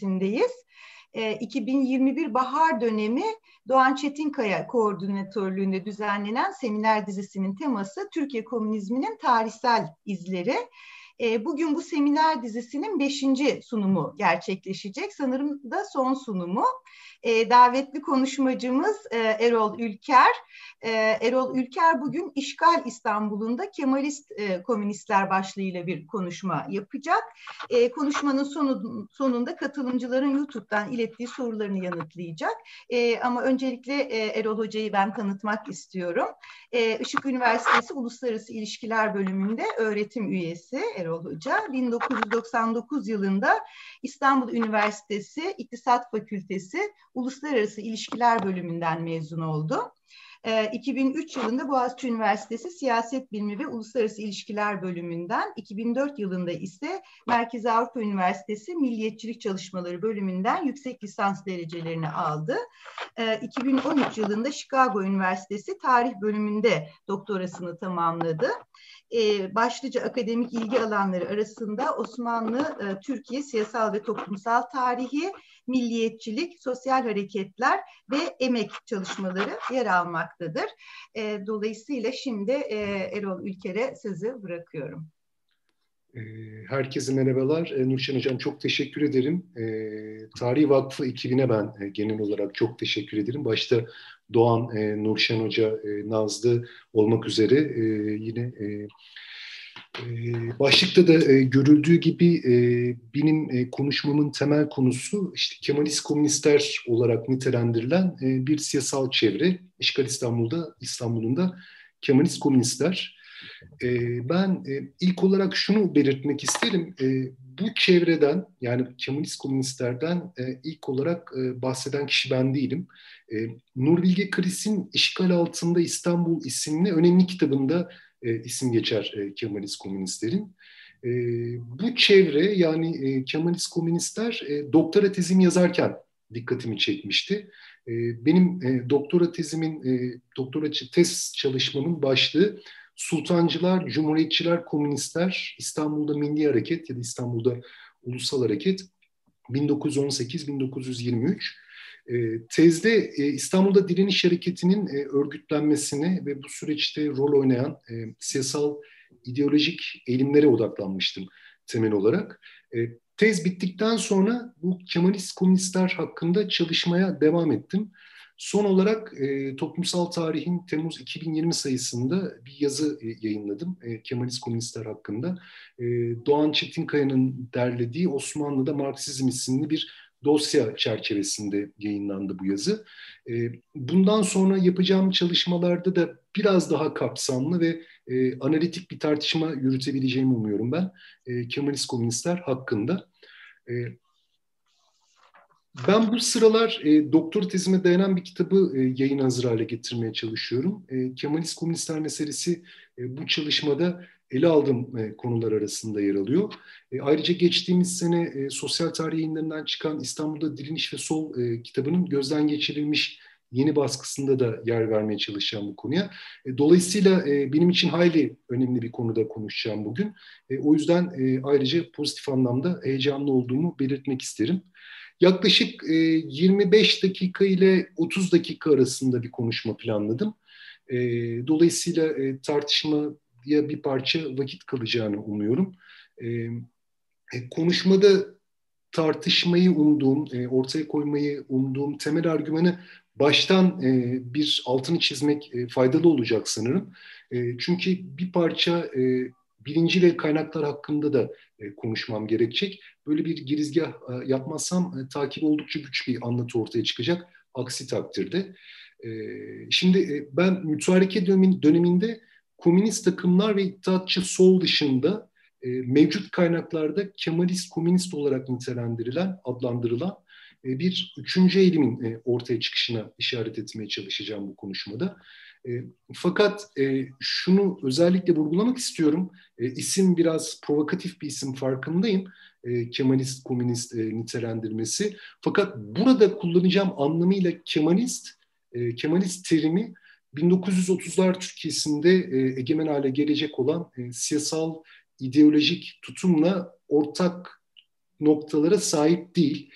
dizisinindeyiz. 2021 bahar dönemi Doğan Çetinkaya koordinatörlüğünde düzenlenen seminer dizisinin teması Türkiye Komünizminin tarihsel izleri. Bugün bu seminer dizisinin beşinci sunumu gerçekleşecek. Sanırım da son sunumu. Davetli konuşmacımız Erol Ülker. Erol Ülker bugün İşgal İstanbul'unda Kemalist Komünistler başlığıyla bir konuşma yapacak. Konuşmanın sonu, sonunda katılımcıların YouTube'dan ilettiği sorularını yanıtlayacak. Ama öncelikle Erol Hoca'yı ben tanıtmak istiyorum. Işık Üniversitesi Uluslararası İlişkiler Bölümünde öğretim üyesi Erol Erol Hoca. 1999 yılında İstanbul Üniversitesi İktisat Fakültesi Uluslararası İlişkiler Bölümünden mezun oldu. 2003 ee, yılında Boğaziçi Üniversitesi Siyaset Bilimi ve Uluslararası İlişkiler Bölümünden, 2004 yılında ise Merkezi Avrupa Üniversitesi Milliyetçilik Çalışmaları Bölümünden yüksek lisans derecelerini aldı. 2013 ee, yılında Chicago Üniversitesi Tarih Bölümünde doktorasını tamamladı. Ee, başlıca akademik ilgi alanları arasında Osmanlı, e, Türkiye siyasal ve toplumsal tarihi, milliyetçilik, sosyal hareketler ve emek çalışmaları yer almaktadır. E, dolayısıyla şimdi e, Erol Ülker'e sözü bırakıyorum. E, herkese merhabalar. E, Nurşen Hocam çok teşekkür ederim. E, Tarih Vakfı ekibine ben e, genel olarak çok teşekkür ederim. Başta Doğan, e, Nurşen Hoca, e, Nazlı olmak üzere yine başlıkta da e, görüldüğü gibi e, benim e, konuşmamın temel konusu işte Kemalist komünistler olarak nitelendirilen bir siyasal çevre. İşgal İstanbul'da, İstanbul'un da Kemalist komünistler. Ben ilk olarak şunu belirtmek isterim. Bu çevreden yani Kemalist komünistlerden ilk olarak bahseden kişi ben değilim. Nur Bilge Kris'in İşgal Altında İstanbul isimli önemli kitabında e, isim geçer e, Kemalist komünistlerin. E, bu çevre yani e, Kemalist komünistler e, doktora tezimi yazarken dikkatimi çekmişti. E, benim e, doktora tezimin, e, doktora tez çalışmamın başlığı Sultancılar, Cumhuriyetçiler, Komünistler, İstanbul'da Milli Hareket ya da İstanbul'da Ulusal Hareket 1918-1923. E, tezde e, İstanbul'da direniş hareketinin e, örgütlenmesine ve bu süreçte rol oynayan e, siyasal ideolojik eğilimlere odaklanmıştım temel olarak. Tez bittikten sonra bu Kemalist komünistler hakkında çalışmaya devam ettim. Son olarak Toplumsal Tarihin Temmuz 2020 sayısında bir yazı yayınladım Kemalist komünistler hakkında. Doğan Çetinkaya'nın derlediği Osmanlı'da Marksizm isimli bir dosya çerçevesinde yayınlandı bu yazı. E, bundan sonra yapacağım çalışmalarda da biraz daha kapsamlı ve e, analitik bir tartışma yürütebileceğimi umuyorum ben e, Kemalist komünistler hakkında. E, ben bu sıralar e, doktor tezime dayanan bir kitabı e, yayın hazır hale getirmeye çalışıyorum. E, Kemalist komünistler meselesi e, bu çalışmada ele aldığım e, konular arasında yer alıyor. E, ayrıca geçtiğimiz sene e, sosyal tarih yayınlarından çıkan İstanbul'da Direniş ve Sol e, kitabının gözden geçirilmiş yeni baskısında da yer vermeye çalışacağım bu konuya. E, dolayısıyla e, benim için hayli önemli bir konuda konuşacağım bugün. E, o yüzden e, ayrıca pozitif anlamda heyecanlı olduğumu belirtmek isterim. Yaklaşık e, 25 dakika ile 30 dakika arasında bir konuşma planladım. E, dolayısıyla e, tartışma ya bir parça vakit kalacağını umuyorum. E, e, konuşmada tartışmayı umduğum, e, ortaya koymayı umduğum temel argümanı baştan e, bir altını çizmek e, faydalı olacak sanırım. E, çünkü bir parça e, birinci ve kaynaklar hakkında da e, konuşmam gerekecek. Böyle bir girizgah e, yapmazsam e, takip oldukça güç bir anlatı ortaya çıkacak. Aksi takdirde. E, şimdi e, ben mütareke döneminde komünist takımlar ve iddiatçı sol dışında e, mevcut kaynaklarda Kemalist komünist olarak nitelendirilen, adlandırılan e, bir üçüncü eğilimin e, ortaya çıkışına işaret etmeye çalışacağım bu konuşmada. E, fakat e, şunu özellikle vurgulamak istiyorum. E, isim biraz provokatif bir isim farkındayım. E, Kemalist, komünist e, nitelendirmesi. Fakat burada kullanacağım anlamıyla Kemalist, e, Kemalist terimi 1930'lar Türkiye'sinde e, egemen hale gelecek olan e, siyasal ideolojik tutumla ortak noktalara sahip değil.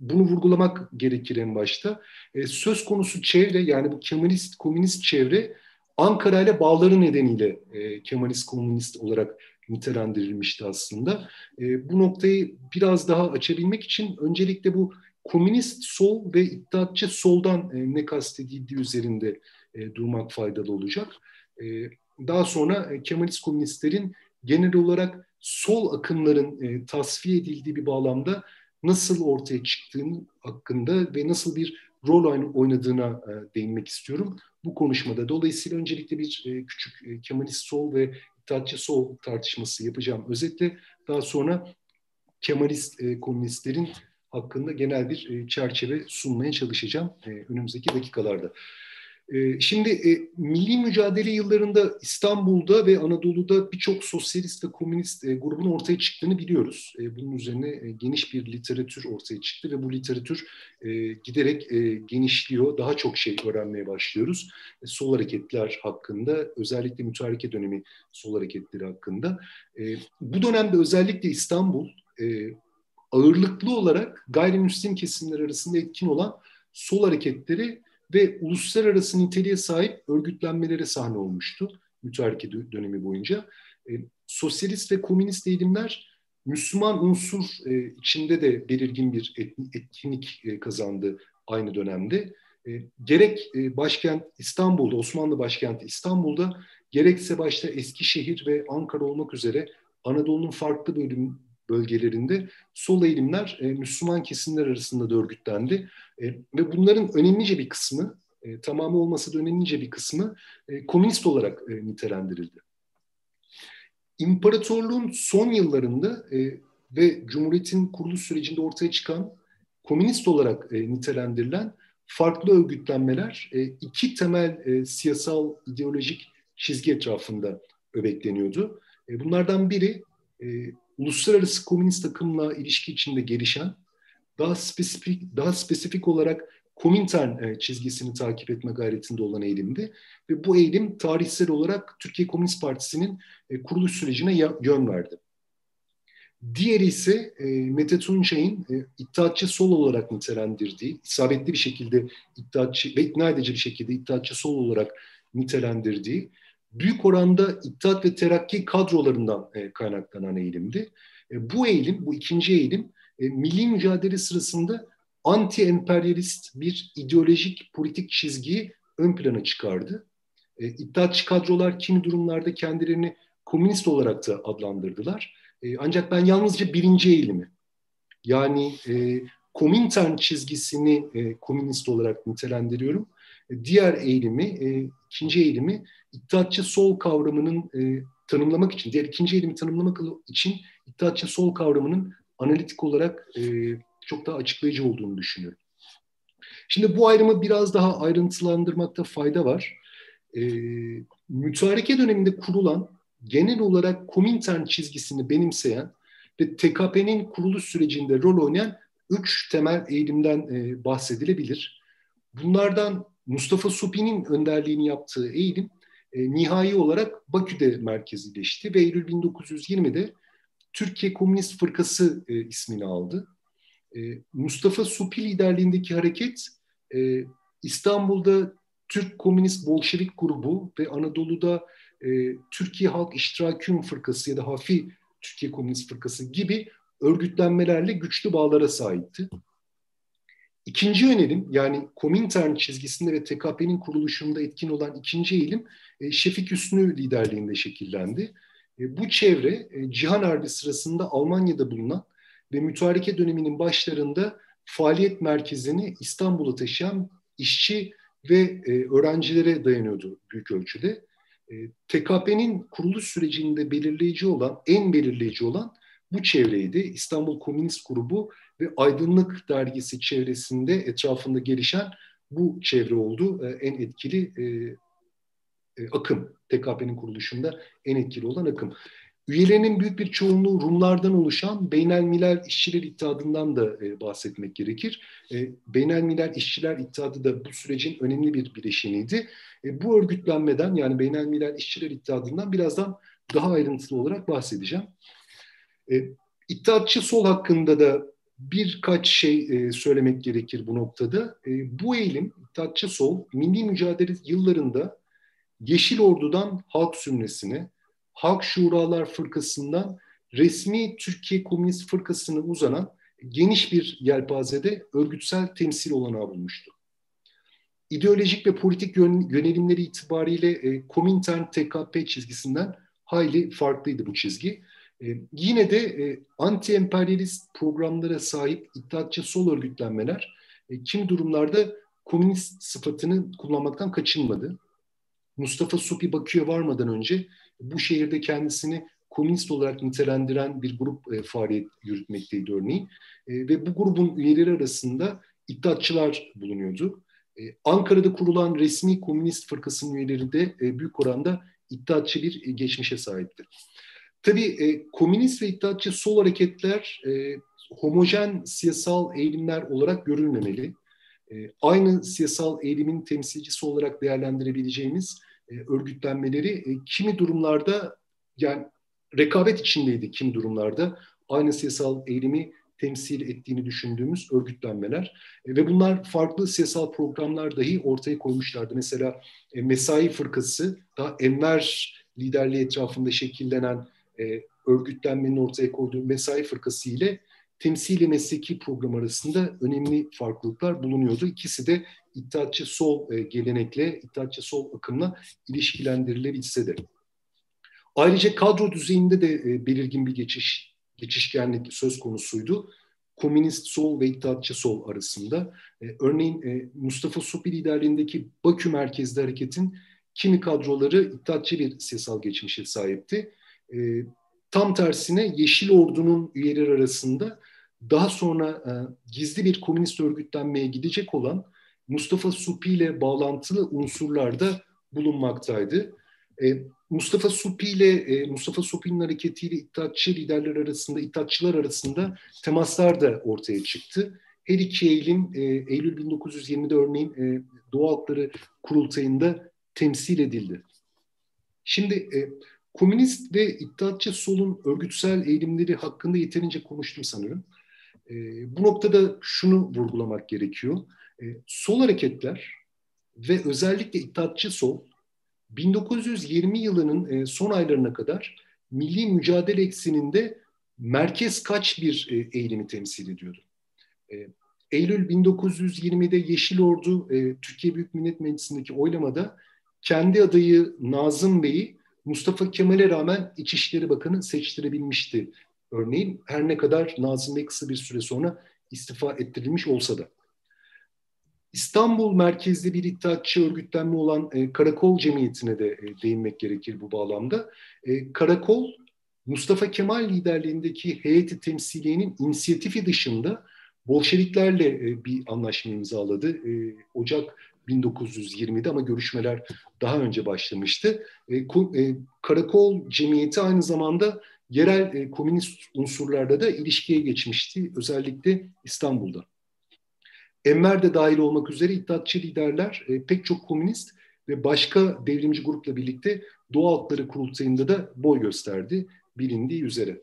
bunu vurgulamak gerekir en başta. Söz konusu çevre yani bu Kemalist, komünist çevre Ankara ile bağları nedeniyle Kemalist, komünist olarak nitelendirilmişti aslında. Bu noktayı biraz daha açabilmek için öncelikle bu komünist sol ve iddiatçı soldan ne kastedildiği üzerinde durmak faydalı olacak. Daha sonra Kemalist komünistlerin genel olarak sol akımların e, tasfiye edildiği bir bağlamda nasıl ortaya çıktığını hakkında ve nasıl bir rol oynadığına e, değinmek istiyorum bu konuşmada. Dolayısıyla öncelikle bir e, küçük e, Kemalist sol ve İttihatçı sol tartışması yapacağım. Özetle daha sonra Kemalist e, komünistlerin hakkında genel bir e, çerçeve sunmaya çalışacağım e, önümüzdeki dakikalarda. Ee, şimdi e, milli mücadele yıllarında İstanbul'da ve Anadolu'da birçok sosyalist ve komünist e, grubun ortaya çıktığını biliyoruz. E, bunun üzerine geniş bir literatür ortaya çıktı ve bu literatür giderek genişliyor. Daha çok şey öğrenmeye başlıyoruz. Sol hareketler hakkında, özellikle mütareke dönemi sol hareketleri hakkında. Bu dönemde özellikle İstanbul ağırlıklı olarak gayrimüslim kesimler arasında etkin olan sol hareketleri ve uluslararası niteliğe sahip örgütlenmelere sahne olmuştu müteharrike dönemi boyunca. E, sosyalist ve komünist eğilimler Müslüman unsur e, içinde de belirgin bir etkinlik e, kazandı aynı dönemde. E, gerek e, başkent İstanbul'da, Osmanlı başkenti İstanbul'da, gerekse başta Eskişehir ve Ankara olmak üzere Anadolu'nun farklı bölüm, bölgelerinde sol eğilimler e, Müslüman kesimler arasında da örgütlendi. E, ve bunların önemlice bir kısmı, e, tamamı olmasa da önemlice bir kısmı e, komünist olarak e, nitelendirildi. İmparatorluğun son yıllarında e, ve Cumhuriyet'in kuruluş sürecinde ortaya çıkan komünist olarak e, nitelendirilen farklı örgütlenmeler e, iki temel e, siyasal ideolojik çizgi etrafında öbekleniyordu. E, bunlardan biri e, uluslararası komünist akımla ilişki içinde gelişen, daha spesifik, daha spesifik olarak Komintern e, çizgisini takip etme gayretinde olan eğilimdi. Ve bu eğilim tarihsel olarak Türkiye Komünist Partisi'nin e, kuruluş sürecine yön verdi. Diğeri ise e, Mete Tunçay'ın e, iddiatçı sol olarak nitelendirdiği, isabetli bir şekilde iddiatçı ve ikna edici bir şekilde iddiatçı sol olarak nitelendirdiği büyük oranda İttihat ve Terakki kadrolarından e, kaynaklanan eğilimdi. E, bu eğilim, bu ikinci eğilim e, milli mücadele sırasında anti-emperyalist bir ideolojik politik çizgiyi ön plana çıkardı. E, İttihatçı kadrolar kimi durumlarda kendilerini komünist olarak da adlandırdılar. E, ancak ben yalnızca birinci eğilimi yani e, Komintern çizgisini e, komünist olarak nitelendiriyorum. E, diğer eğilimi, e, ikinci eğilimi İttihatçı sol kavramının e, tanımlamak için, diğer ikinci eğilimi tanımlamak için İttihatçı sol kavramının analitik olarak e, çok daha açıklayıcı olduğunu düşünüyorum. Şimdi bu ayrımı biraz daha ayrıntılandırmakta fayda var. E, mütareke döneminde kurulan genel olarak Komintern çizgisini benimseyen ve TKP'nin kuruluş sürecinde rol oynayan üç temel eğilimden e, bahsedilebilir. Bunlardan Mustafa Supi'nin önderliğini yaptığı eğilim e, nihai olarak Bakü'de merkezileşti ve Eylül 1920'de Türkiye Komünist Fırkası e, ismini aldı. E, Mustafa Supi liderliğindeki hareket e, İstanbul'da Türk Komünist Bolşevik grubu ve Anadolu'da e, Türkiye Halk İştiraküm Fırkası ya da Hafi Türkiye Komünist Fırkası gibi örgütlenmelerle güçlü bağlara sahipti. İkinci önerim yani Komintern çizgisinde ve TKP'nin kuruluşunda etkin olan ikinci eğilim e, Şefik Hüsnü liderliğinde şekillendi. E, bu çevre e, Cihan Harbi sırasında Almanya'da bulunan ve mütareke döneminin başlarında faaliyet merkezini İstanbul'a taşıyan işçi ve öğrencilere dayanıyordu büyük ölçüde. TKP'nin kuruluş sürecinde belirleyici olan, en belirleyici olan bu çevreydi. İstanbul Komünist Grubu ve Aydınlık Dergisi çevresinde etrafında gelişen bu çevre oldu. E, en etkili e, e, akım. TKP'nin kuruluşunda en etkili olan akım. Üyelerinin büyük bir çoğunluğu Rumlardan oluşan Beynel Milal İşçiler İttihadı'ndan da e, bahsetmek gerekir. E, Beynel Milal İşçiler İttihadı da bu sürecin önemli bir bileşeniydi. E, bu örgütlenmeden yani Beynel Milal İşçiler İttihadı'ndan birazdan daha ayrıntılı olarak bahsedeceğim. E, İttihatçı sol hakkında da birkaç şey e, söylemek gerekir bu noktada. E, bu eğilim İttihatçı Sol milli mücadele yıllarında Yeşil Ordu'dan Halk Sümresine, Halk Şuralar Fırkası'ndan resmi Türkiye Komünist Fırkası'na uzanan geniş bir yelpazede örgütsel temsil olanağı bulmuştu. İdeolojik ve politik yönelimleri itibariyle e, Komintern TKP çizgisinden hayli farklıydı bu çizgi. E, yine de e, anti-emperyalist programlara sahip iddiatçı sol örgütlenmeler e, kimi durumlarda komünist sıfatını kullanmaktan kaçınmadı. Mustafa Supi Bakü'ye varmadan önce bu şehirde kendisini komünist olarak nitelendiren bir grup e, faaliyet yürütmekteydi örneğin. E, ve bu grubun üyeleri arasında iddiatçılar bulunuyordu. E, Ankara'da kurulan resmi komünist fırkasının üyeleri de e, büyük oranda iddiatçı bir e, geçmişe sahipti. Tabii e, komünist ve iddiatçı sol hareketler e, homojen siyasal eğilimler olarak görülmemeli. E, aynı siyasal eğilimin temsilcisi olarak değerlendirebileceğimiz e, örgütlenmeleri e, kimi durumlarda yani rekabet içindeydi kimi durumlarda aynı siyasal eğilimi temsil ettiğini düşündüğümüz örgütlenmeler e, ve bunlar farklı siyasal programlar dahi ortaya koymuşlardı. Mesela e, Mesai Fırkası da Enver liderliği etrafında şekillenen e, örgütlenmenin ortaya koyduğu Mesai Fırkası ile temsili mesleki program arasında önemli farklılıklar bulunuyordu. İkisi de İttihatçı sol e, gelenekle, İttihatçı sol akımla ilişkilendirilebilse de. Ayrıca kadro düzeyinde de e, belirgin bir geçiş geçişkenlik söz konusuydu. Komünist sol ve İttihatçı sol arasında. E, örneğin e, Mustafa Supi liderliğindeki Bakü merkezli hareketin kimi kadroları İttihatçı bir siyasal geçmişe sahipti. E, tam tersine Yeşil Ordu'nun üyeleri arasında daha sonra e, gizli bir komünist örgütlenmeye gidecek olan Mustafa Supi ile bağlantılı unsurlar da bulunmaktaydı. E, Mustafa Supi ile e, Mustafa Supi'nin hareketiyle İttihatçı liderler arasında, İttihatçılar arasında temaslar da ortaya çıktı. Her iki eğilim e, Eylül 1920'de örneğin e, Doğu Halkları Kurultayı'nda temsil edildi. Şimdi e, komünist ve İttihatçı solun örgütsel eğilimleri hakkında yeterince konuştum sanırım. E, bu noktada şunu vurgulamak gerekiyor. E, sol hareketler ve özellikle İttihatçı sol 1920 yılının e, son aylarına kadar milli mücadele ekseninde merkez kaç bir e, eğilimi temsil ediyordu. E, Eylül 1920'de Yeşil Ordu Türkiye Büyük Millet Meclisi'ndeki oylamada kendi adayı Nazım Bey'i Mustafa Kemal'e rağmen İçişleri Bakanı seçtirebilmişti. Örneğin her ne kadar Nazım Bey kısa bir süre sonra istifa ettirilmiş olsa da. İstanbul merkezli bir iddiatçı örgütlenme olan e, Karakol Cemiyeti'ne de e, değinmek gerekir bu bağlamda. E, Karakol, Mustafa Kemal liderliğindeki heyeti temsiliyenin inisiyatifi dışında Bolşeviklerle e, bir anlaşma imzaladı. E, Ocak 1920'de ama görüşmeler daha önce başlamıştı. E, e, Karakol Cemiyeti aynı zamanda yerel e, komünist unsurlarla da ilişkiye geçmişti. Özellikle İstanbul'da. Enver de dahil olmak üzere İttihatçı liderler pek çok komünist ve başka devrimci grupla birlikte Doğu Halkları Kurultayı'nda da boy gösterdi bilindiği üzere.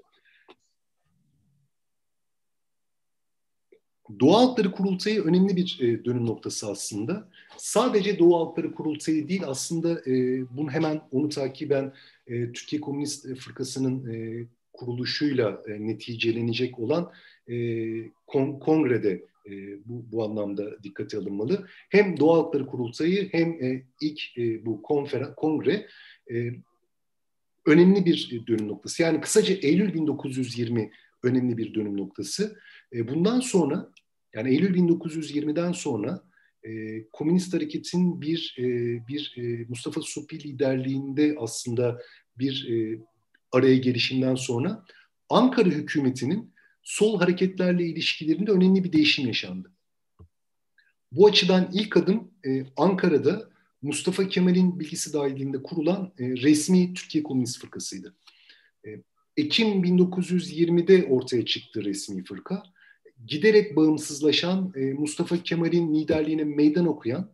Doğu Halkları Kurultayı önemli bir e, dönüm noktası aslında. Sadece Doğu Halkları Kurultayı değil aslında e, bunu hemen onu takiben e, Türkiye Komünist Fırkası'nın e, kuruluşuyla e, neticelenecek olan e, kon, kongrede e, bu, bu anlamda dikkate alınmalı. Hem Doğa Hakları Kurultayı hem e, ilk e, bu konferans, kongre e, önemli bir dönüm noktası. Yani kısaca Eylül 1920 önemli bir dönüm noktası. E, bundan sonra yani Eylül 1920'den sonra e, Komünist Hareket'in bir e, bir e, Mustafa Supi liderliğinde aslında bir e, araya gelişinden sonra Ankara hükümetinin sol hareketlerle ilişkilerinde önemli bir değişim yaşandı. Bu açıdan ilk adım e, Ankara'da Mustafa Kemal'in bilgisi dahilinde kurulan e, resmi Türkiye Komünist Fırkası'ydı. E, Ekim 1920'de ortaya çıktı resmi fırka. Giderek bağımsızlaşan e, Mustafa Kemal'in liderliğine meydan okuyan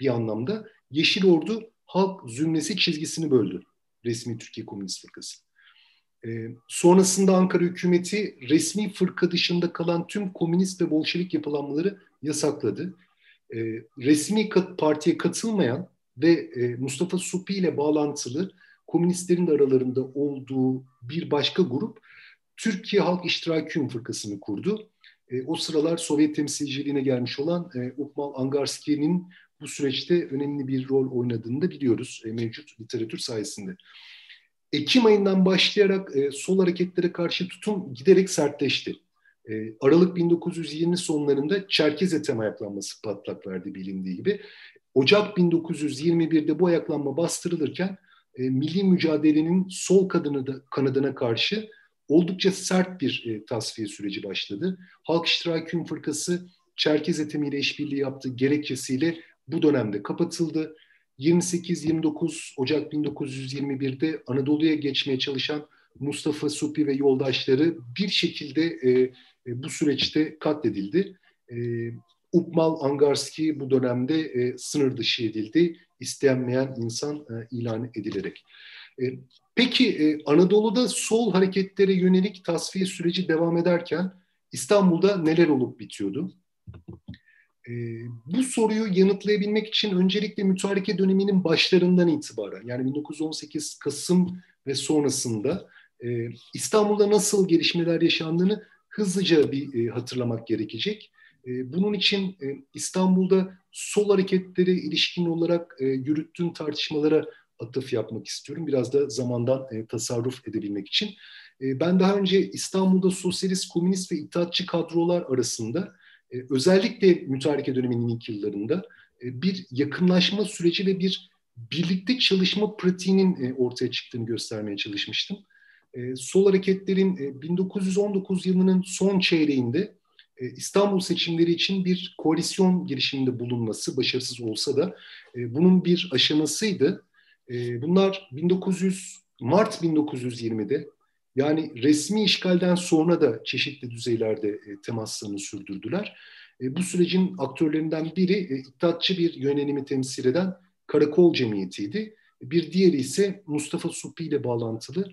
bir anlamda Yeşil Ordu halk zümresi çizgisini böldü resmi Türkiye Komünist Fırkası. E, sonrasında Ankara hükümeti resmi fırka dışında kalan tüm komünist ve bolşevik yapılanmaları yasakladı. E, resmi kat, partiye katılmayan ve e, Mustafa Supi ile bağlantılı komünistlerin de aralarında olduğu bir başka grup Türkiye Halk İştiraki Fırkası'nı kurdu. E, o sıralar Sovyet temsilciliğine gelmiş olan e, Ukmal Angarski'nin bu süreçte önemli bir rol oynadığını da biliyoruz e, mevcut literatür sayesinde. Ekim ayından başlayarak e, sol hareketlere karşı tutum giderek sertleşti. E, Aralık 1920 sonlarında Çerkez etem ayaklanması patlak verdi bilindiği gibi. Ocak 1921'de bu ayaklanma bastırılırken e, milli mücadelenin sol kadını da, kanadına karşı oldukça sert bir e, tasfiye süreci başladı. Halk İştirakü Fırkası Çerkez etemiyle işbirliği yaptığı gerekçesiyle bu dönemde kapatıldı. 28-29 Ocak 1921'de Anadolu'ya geçmeye çalışan Mustafa Supi ve yoldaşları bir şekilde e, e, bu süreçte katledildi. E, Ukmal Angarski bu dönemde e, sınır dışı edildi. İstenmeyen insan e, ilan edilerek. E, peki e, Anadolu'da sol hareketlere yönelik tasfiye süreci devam ederken İstanbul'da neler olup bitiyordu? E, bu soruyu yanıtlayabilmek için öncelikle mütareke döneminin başlarından itibaren yani 1918 Kasım ve sonrasında İstanbul'da nasıl gelişmeler yaşandığını hızlıca bir hatırlamak gerekecek. Bunun için İstanbul'da sol hareketleri ilişkin olarak yürüttüğüm tartışmalara atıf yapmak istiyorum. Biraz da zamandan e, tasarruf edebilmek için. E, ben daha önce İstanbul'da sosyalist, komünist ve itaatçı kadrolar arasında e, özellikle mütareke döneminin ilk yıllarında e, bir yakınlaşma süreci ve bir birlikte çalışma pratiğinin e, ortaya çıktığını göstermeye çalışmıştım. E, sol hareketlerin e, 1919 yılının son çeyreğinde e, İstanbul seçimleri için bir koalisyon girişiminde bulunması başarısız olsa da e, bunun bir aşamasıydı. E, bunlar 1900 Mart 1920'de yani resmi işgalden sonra da çeşitli düzeylerde e, temaslarını sürdürdüler. E, bu sürecin aktörlerinden biri e, bir yönelimi temsil eden Karakol Cemiyeti'ydi. Bir diğeri ise Mustafa Supi ile bağlantılı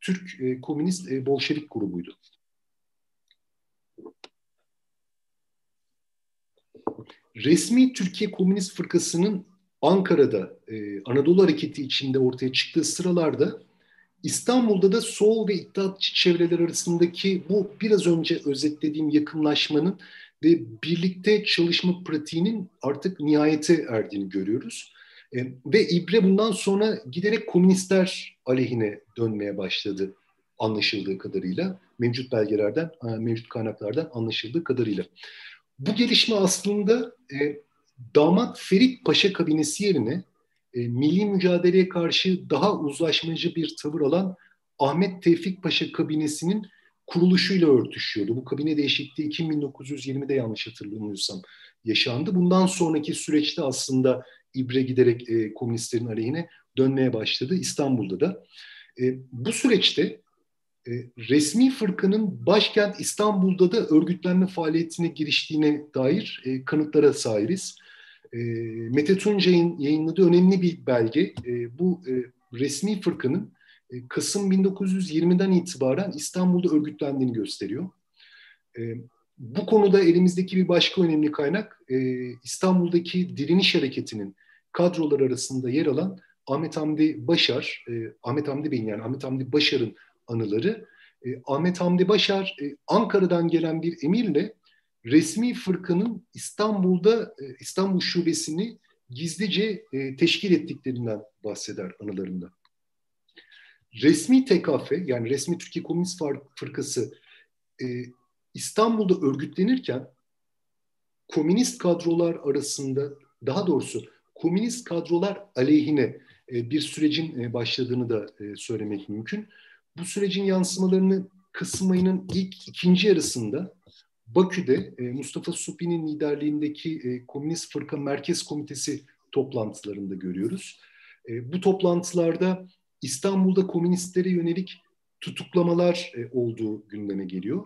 Türk e, Komünist Bolşevik grubuydu. Resmi Türkiye Komünist Fırkası'nın Ankara'da e, Anadolu Hareketi içinde ortaya çıktığı sıralarda İstanbul'da da sol ve iddiatçı çevreler arasındaki bu biraz önce özetlediğim yakınlaşmanın ve birlikte çalışma pratiğinin artık nihayete erdiğini görüyoruz. E, ve İbre bundan sonra giderek komünistler aleyhine dönmeye başladı anlaşıldığı kadarıyla. Mevcut belgelerden, e, mevcut kaynaklardan anlaşıldığı kadarıyla. Bu gelişme aslında e, damat Ferit Paşa kabinesi yerine e, milli mücadeleye karşı daha uzlaşmacı bir tavır alan Ahmet Tevfik Paşa kabinesinin kuruluşuyla örtüşüyordu. Bu kabine değişikliği 1920'de yanlış hatırlamıyorsam yaşandı. Bundan sonraki süreçte aslında ibre giderek e, komünistlerin aleyhine dönmeye başladı İstanbul'da da. E, bu süreçte e, resmi fırkanın başkent İstanbul'da da örgütlenme faaliyetine giriştiğine dair e, kanıtlara sahibiz. E, Mete Tuncay'ın yayınladığı önemli bir belge e, bu e, resmi fırkanın e, Kasım 1920'den itibaren İstanbul'da örgütlendiğini gösteriyor. E, bu konuda elimizdeki bir başka önemli kaynak e, İstanbul'daki direniş hareketinin kadrolar arasında yer alan Ahmet Hamdi Başar, e, Ahmet Hamdi Bey'in yani Ahmet Hamdi Başar'ın anıları. E, Ahmet Hamdi Başar e, Ankara'dan gelen bir emirle resmi fırkanın İstanbul'da e, İstanbul şubesini gizlice e, teşkil ettiklerinden bahseder anılarında. Resmi TKF yani resmi Türkiye Komünist Fırkası e, İstanbul'da örgütlenirken komünist kadrolar arasında daha doğrusu komünist kadrolar aleyhine bir sürecin başladığını da söylemek mümkün. Bu sürecin yansımalarını Kasım ayının ilk ikinci yarısında Bakü'de e, Mustafa Supi'nin liderliğindeki e, Komünist Fırka Merkez Komitesi toplantılarında görüyoruz. E, bu toplantılarda İstanbul'da komünistlere yönelik tutuklamalar olduğu gündeme geliyor.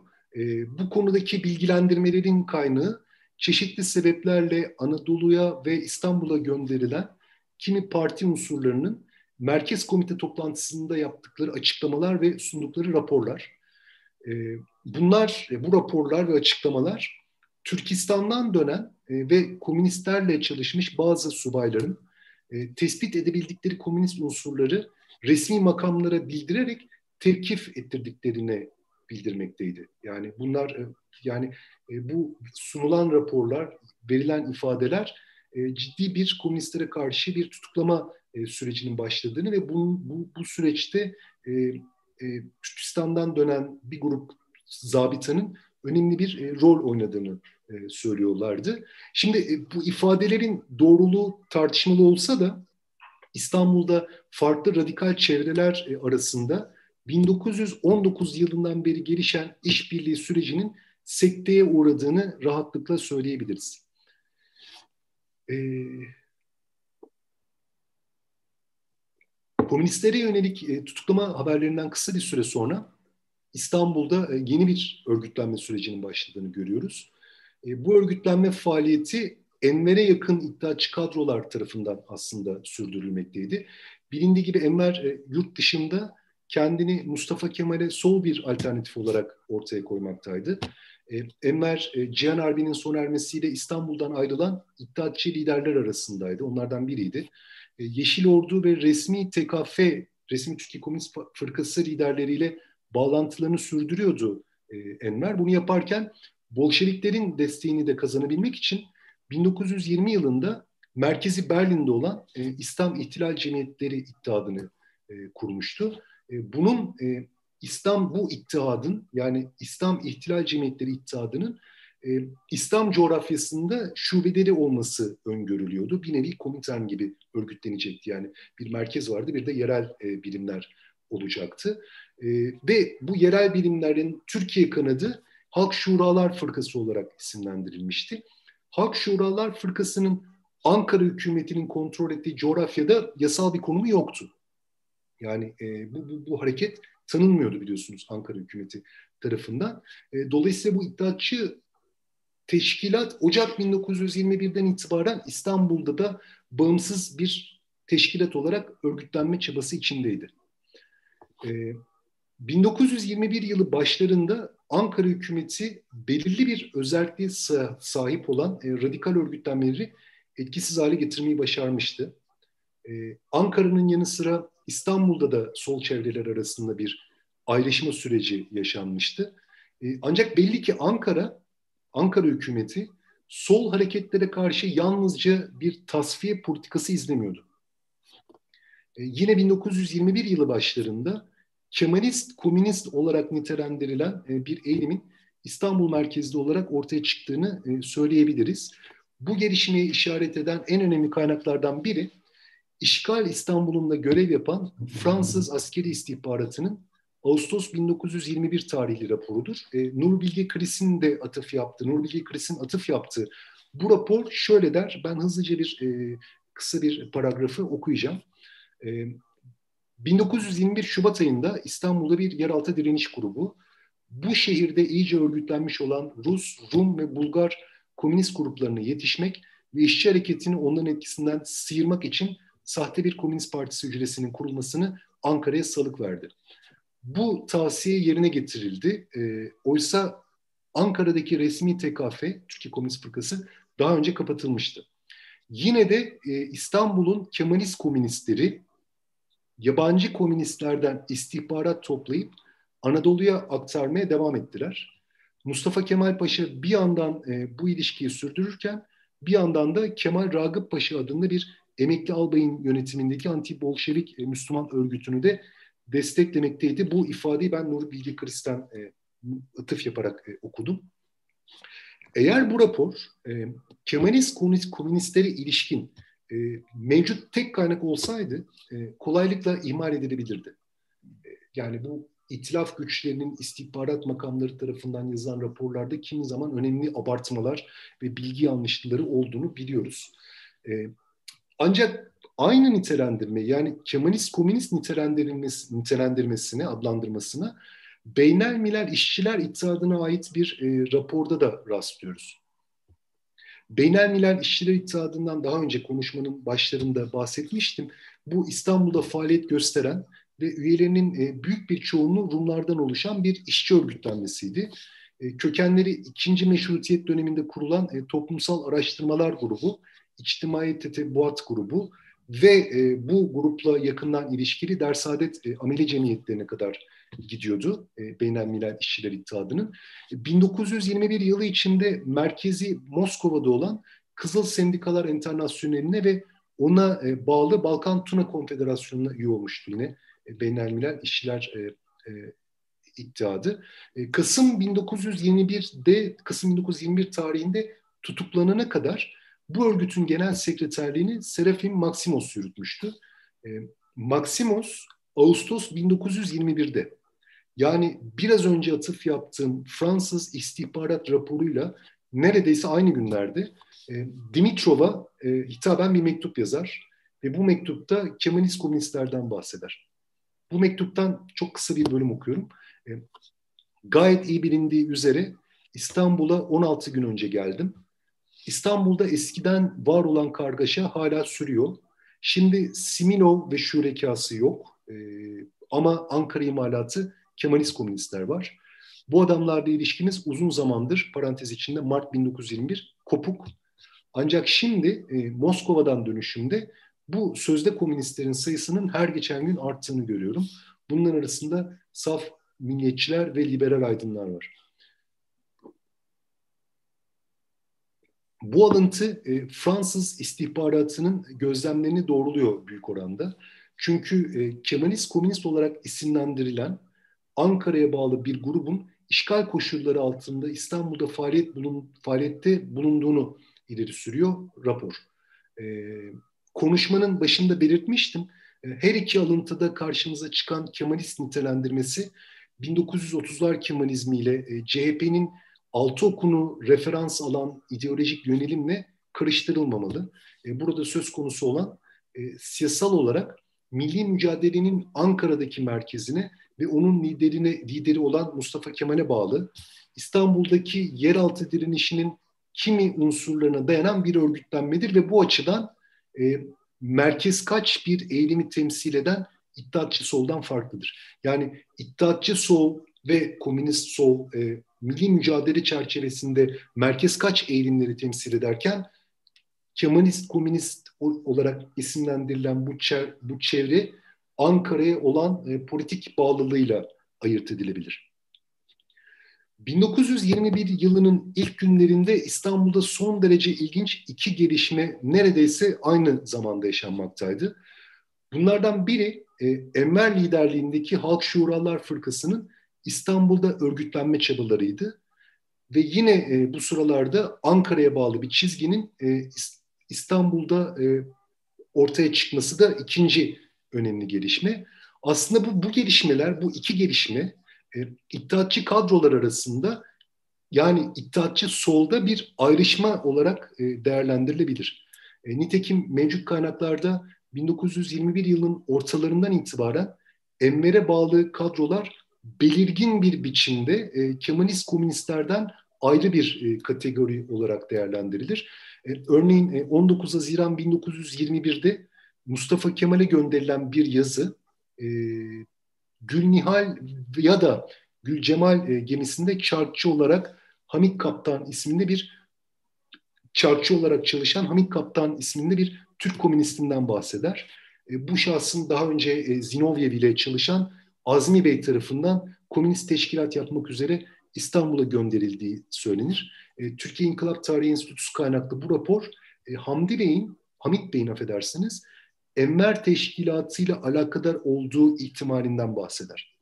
Bu konudaki bilgilendirmelerin kaynağı çeşitli sebeplerle Anadolu'ya ve İstanbul'a gönderilen kimi parti unsurlarının merkez komite toplantısında yaptıkları açıklamalar ve sundukları raporlar. Bunlar, e, bu raporlar ve açıklamalar Türkistan'dan dönen e, ve komünistlerle çalışmış bazı subayların e, tespit edebildikleri komünist unsurları resmi makamlara bildirerek tevkif ettirdiklerine bildirmekteydi. Yani bunlar yani bu sunulan raporlar, verilen ifadeler ciddi bir komünistlere karşı bir tutuklama sürecinin başladığını ve bu, bu, bu süreçte Türkistan'dan dönen bir grup zabitanın önemli bir e, rol oynadığını e, söylüyorlardı. Şimdi e, bu ifadelerin doğruluğu tartışmalı olsa da İstanbul'da farklı radikal çevreler e, arasında 1919 yılından beri gelişen işbirliği sürecinin sekteye uğradığını rahatlıkla söyleyebiliriz. Ee, komünistlere yönelik e, tutuklama haberlerinden kısa bir süre sonra İstanbul'da e, yeni bir örgütlenme sürecinin başladığını görüyoruz. E, bu örgütlenme faaliyeti Enver'e yakın iddiaçı kadrolar tarafından aslında sürdürülmekteydi. Bilindiği gibi Enver e, yurt dışında kendini Mustafa Kemal'e sol bir alternatif olarak ortaya koymaktaydı. Enver, Cihan Harbi'nin son ermesiyle İstanbul'dan ayrılan iddiatçı liderler arasındaydı. Onlardan biriydi. Yeşil Ordu ve resmi TKF, resmi Türkiye Komünist Fırkası liderleriyle bağlantılarını sürdürüyordu e, Enver. Bunu yaparken Bolşeviklerin desteğini de kazanabilmek için 1920 yılında merkezi Berlin'de olan e, İslam İhtilal Cemiyetleri İttihadını e, kurmuştu. E, bunun e, İslam bu ittihadın yani İslam İhtilal Cemiyetleri İttihadının e, İslam coğrafyasında şubeleri olması öngörülüyordu. Bir nevi komintern gibi örgütlenecekti. Yani bir merkez vardı bir de yerel e, birimler olacaktı. E, ve bu yerel birimlerin Türkiye kanadı Halk Şuralar Fırkası olarak isimlendirilmişti. Halk Şuralar Fırkası'nın Ankara hükümetinin kontrol ettiği coğrafyada yasal bir konumu yoktu. Yani e, bu, bu, bu hareket tanınmıyordu biliyorsunuz Ankara hükümeti tarafından. E, dolayısıyla bu iddiatçı teşkilat Ocak 1921'den itibaren İstanbul'da da bağımsız bir teşkilat olarak örgütlenme çabası içindeydi. E, 1921 yılı başlarında Ankara hükümeti belirli bir özelliğe sahip olan e, radikal örgütlenmeleri etkisiz hale getirmeyi başarmıştı. E, Ankara'nın yanı sıra İstanbul'da da sol çevreler arasında bir ayrışma süreci yaşanmıştı. E, ancak belli ki Ankara, Ankara hükümeti sol hareketlere karşı yalnızca bir tasfiye politikası izlemiyordu. E, yine 1921 yılı başlarında Kemalist, komünist olarak nitelendirilen e, bir eğilimin İstanbul merkezli olarak ortaya çıktığını e, söyleyebiliriz. Bu gelişmeye işaret eden en önemli kaynaklardan biri işgal İstanbul'unda görev yapan Fransız askeri istihbaratının Ağustos 1921 tarihli raporudur. E, Nur Bilge Kris'in de atıf yaptığı, Nur Bilge Kris'in atıf yaptığı bu rapor şöyle der, ben hızlıca bir e, kısa bir paragrafı okuyacağım. E, 1921 Şubat ayında İstanbul'da bir yeraltı direniş grubu, bu şehirde iyice örgütlenmiş olan Rus, Rum ve Bulgar komünist gruplarına yetişmek ve işçi hareketini onların etkisinden sıyırmak için sahte bir komünist partisi hücresinin kurulmasını Ankara'ya salık verdi. Bu tavsiye yerine getirildi. E, oysa Ankara'daki resmi TKF, Türkiye Komünist Fırkası daha önce kapatılmıştı. Yine de e, İstanbul'un Kemalist komünistleri yabancı komünistlerden istihbarat toplayıp Anadolu'ya aktarmaya devam ettiler. Mustafa Kemal Paşa bir yandan e, bu ilişkiyi sürdürürken bir yandan da Kemal Ragıp Paşa adında bir emekli albayın yönetimindeki anti-Bolşevik e, Müslüman örgütünü de desteklemekteydi. Bu ifadeyi ben Nuri Bilge Kris'ten e, atıf yaparak e, okudum. Eğer bu rapor e, Kemalist komünist, komünistlere ilişkin e, mevcut tek kaynak olsaydı e, kolaylıkla ihmal edilebilirdi. E, yani bu itilaf güçlerinin istihbarat makamları tarafından yazılan raporlarda kimi zaman önemli abartmalar ve bilgi yanlışlıkları olduğunu biliyoruz. E, ancak aynı nitelendirme yani Kemalist komünist nitelendirilmesi, nitelendirmesine, adlandırmasına Beynel Milal İşçiler İttihadı'na ait bir e, raporda da rastlıyoruz. Beynel Milal İşçiler İttihadı'ndan daha önce konuşmanın başlarında bahsetmiştim. bu İstanbul'da faaliyet gösteren ve üyelerinin e, büyük bir çoğunluğu Rumlardan oluşan bir işçi örgütlenmesiydi. E, kökenleri ikinci meşrutiyet döneminde kurulan e, toplumsal araştırmalar grubu, İçtimai Tetebuat grubu ve bu grupla yakından ilişkili Dersaadet e, Ameli Cemiyetlerine kadar gidiyordu e, Beynelmilel İşçiler İttihadı'nın. 1921 e, yılı içinde merkezi Moskova'da olan Kızıl Sendikalar Enternasyoneli'ne ve ona e, bağlı Balkan Tuna Konfederasyonu'na üye olmuştu yine e, Beynelmilel İşçiler e, e, İttihadı. E, Kasım 1921'de, Kasım 1921 tarihinde tutuklanana kadar bu örgütün genel sekreterliğini Serafim Maksimos yürütmüştü. E, Maksimos Ağustos 1921'de yani biraz önce atıf yaptığım Fransız istihbarat raporuyla neredeyse aynı günlerde e, Dimitrov'a e, hitaben bir mektup yazar ve bu mektupta Kemalist komünistlerden bahseder. Bu mektuptan çok kısa bir bölüm okuyorum. E, gayet iyi bilindiği üzere İstanbul'a 16 gün önce geldim. İstanbul'da eskiden var olan kargaşa hala sürüyor. Şimdi Siminov ve şurekası yok. E, ama Ankara imalatı Kemalist komünistler var. Bu adamlarla ilişkimiz uzun zamandır, parantez içinde Mart 1921, kopuk. Ancak şimdi e, Moskova'dan dönüşümde bu sözde komünistlerin sayısının her geçen gün arttığını görüyorum. Bunların arasında saf milliyetçiler ve liberal aydınlar var. Bu alıntı e, Fransız istihbaratının gözlemlerini doğruluyor büyük oranda. Çünkü e, Kemalist komünist olarak isimlendirilen Ankara'ya bağlı bir grubun işgal koşulları altında İstanbul'da faaliyet bulun, faaliyette bulunduğunu ileri sürüyor rapor. E, konuşmanın başında belirtmiştim. E, her iki alıntıda karşımıza çıkan Kemalist nitelendirmesi 1930'lar Kemalizmi ile e, CHP'nin altı okunu referans alan ideolojik yönelimle karıştırılmamalı. E, burada söz konusu olan e, siyasal olarak milli mücadelenin Ankara'daki merkezine ve onun liderine lideri olan Mustafa Kemal'e bağlı İstanbul'daki yeraltı direnişinin kimi unsurlarına dayanan bir örgütlenmedir ve bu açıdan e, merkez kaç bir eğilimi temsil eden İttihatçı soldan farklıdır. Yani İttihatçı sol ve komünist sol e, milli mücadele çerçevesinde merkez kaç eğilimleri temsil ederken Kemalist komünist olarak isimlendirilen bu, çer, bu çevre Ankara'ya olan e, politik bağlılığıyla ayırt edilebilir. 1921 yılının ilk günlerinde İstanbul'da son derece ilginç iki gelişme neredeyse aynı zamanda yaşanmaktaydı. Bunlardan biri e, Enver liderliğindeki Halk Şuralar Fırkası'nın İstanbul'da örgütlenme çabalarıydı. Ve yine e, bu sıralarda Ankara'ya bağlı bir çizginin e, İstanbul'da e, ortaya çıkması da ikinci önemli gelişme. Aslında bu, bu gelişmeler, bu iki gelişme e, İttihatçı kadrolar arasında yani İttihatçı solda bir ayrışma olarak e, değerlendirilebilir. E, nitekim mevcut kaynaklarda 1921 yılının ortalarından itibaren Enver'e bağlı kadrolar belirgin bir biçimde e, Kemalist komünistlerden ayrı bir e, kategori olarak değerlendirilir. E, örneğin e, 19 Haziran 1921'de Mustafa Kemal'e gönderilen bir yazı e, Gül Nihal ya da Gül Cemal e, gemisinde çarkçı olarak Hamit Kaptan isminde bir çarkçı olarak çalışan Hamit Kaptan isminde bir Türk komünistinden bahseder. E, bu şahsın daha önce e, Zinovyev ile çalışan Azmi Bey tarafından komünist teşkilat yapmak üzere İstanbul'a gönderildiği söylenir. E, Türkiye İnkılap Tarihi Enstitüsü kaynaklı bu rapor e, Hamdi Bey'in, Hamit Bey'in affedersiniz, Enver Teşkilatı alakadar olduğu ihtimalinden bahseder.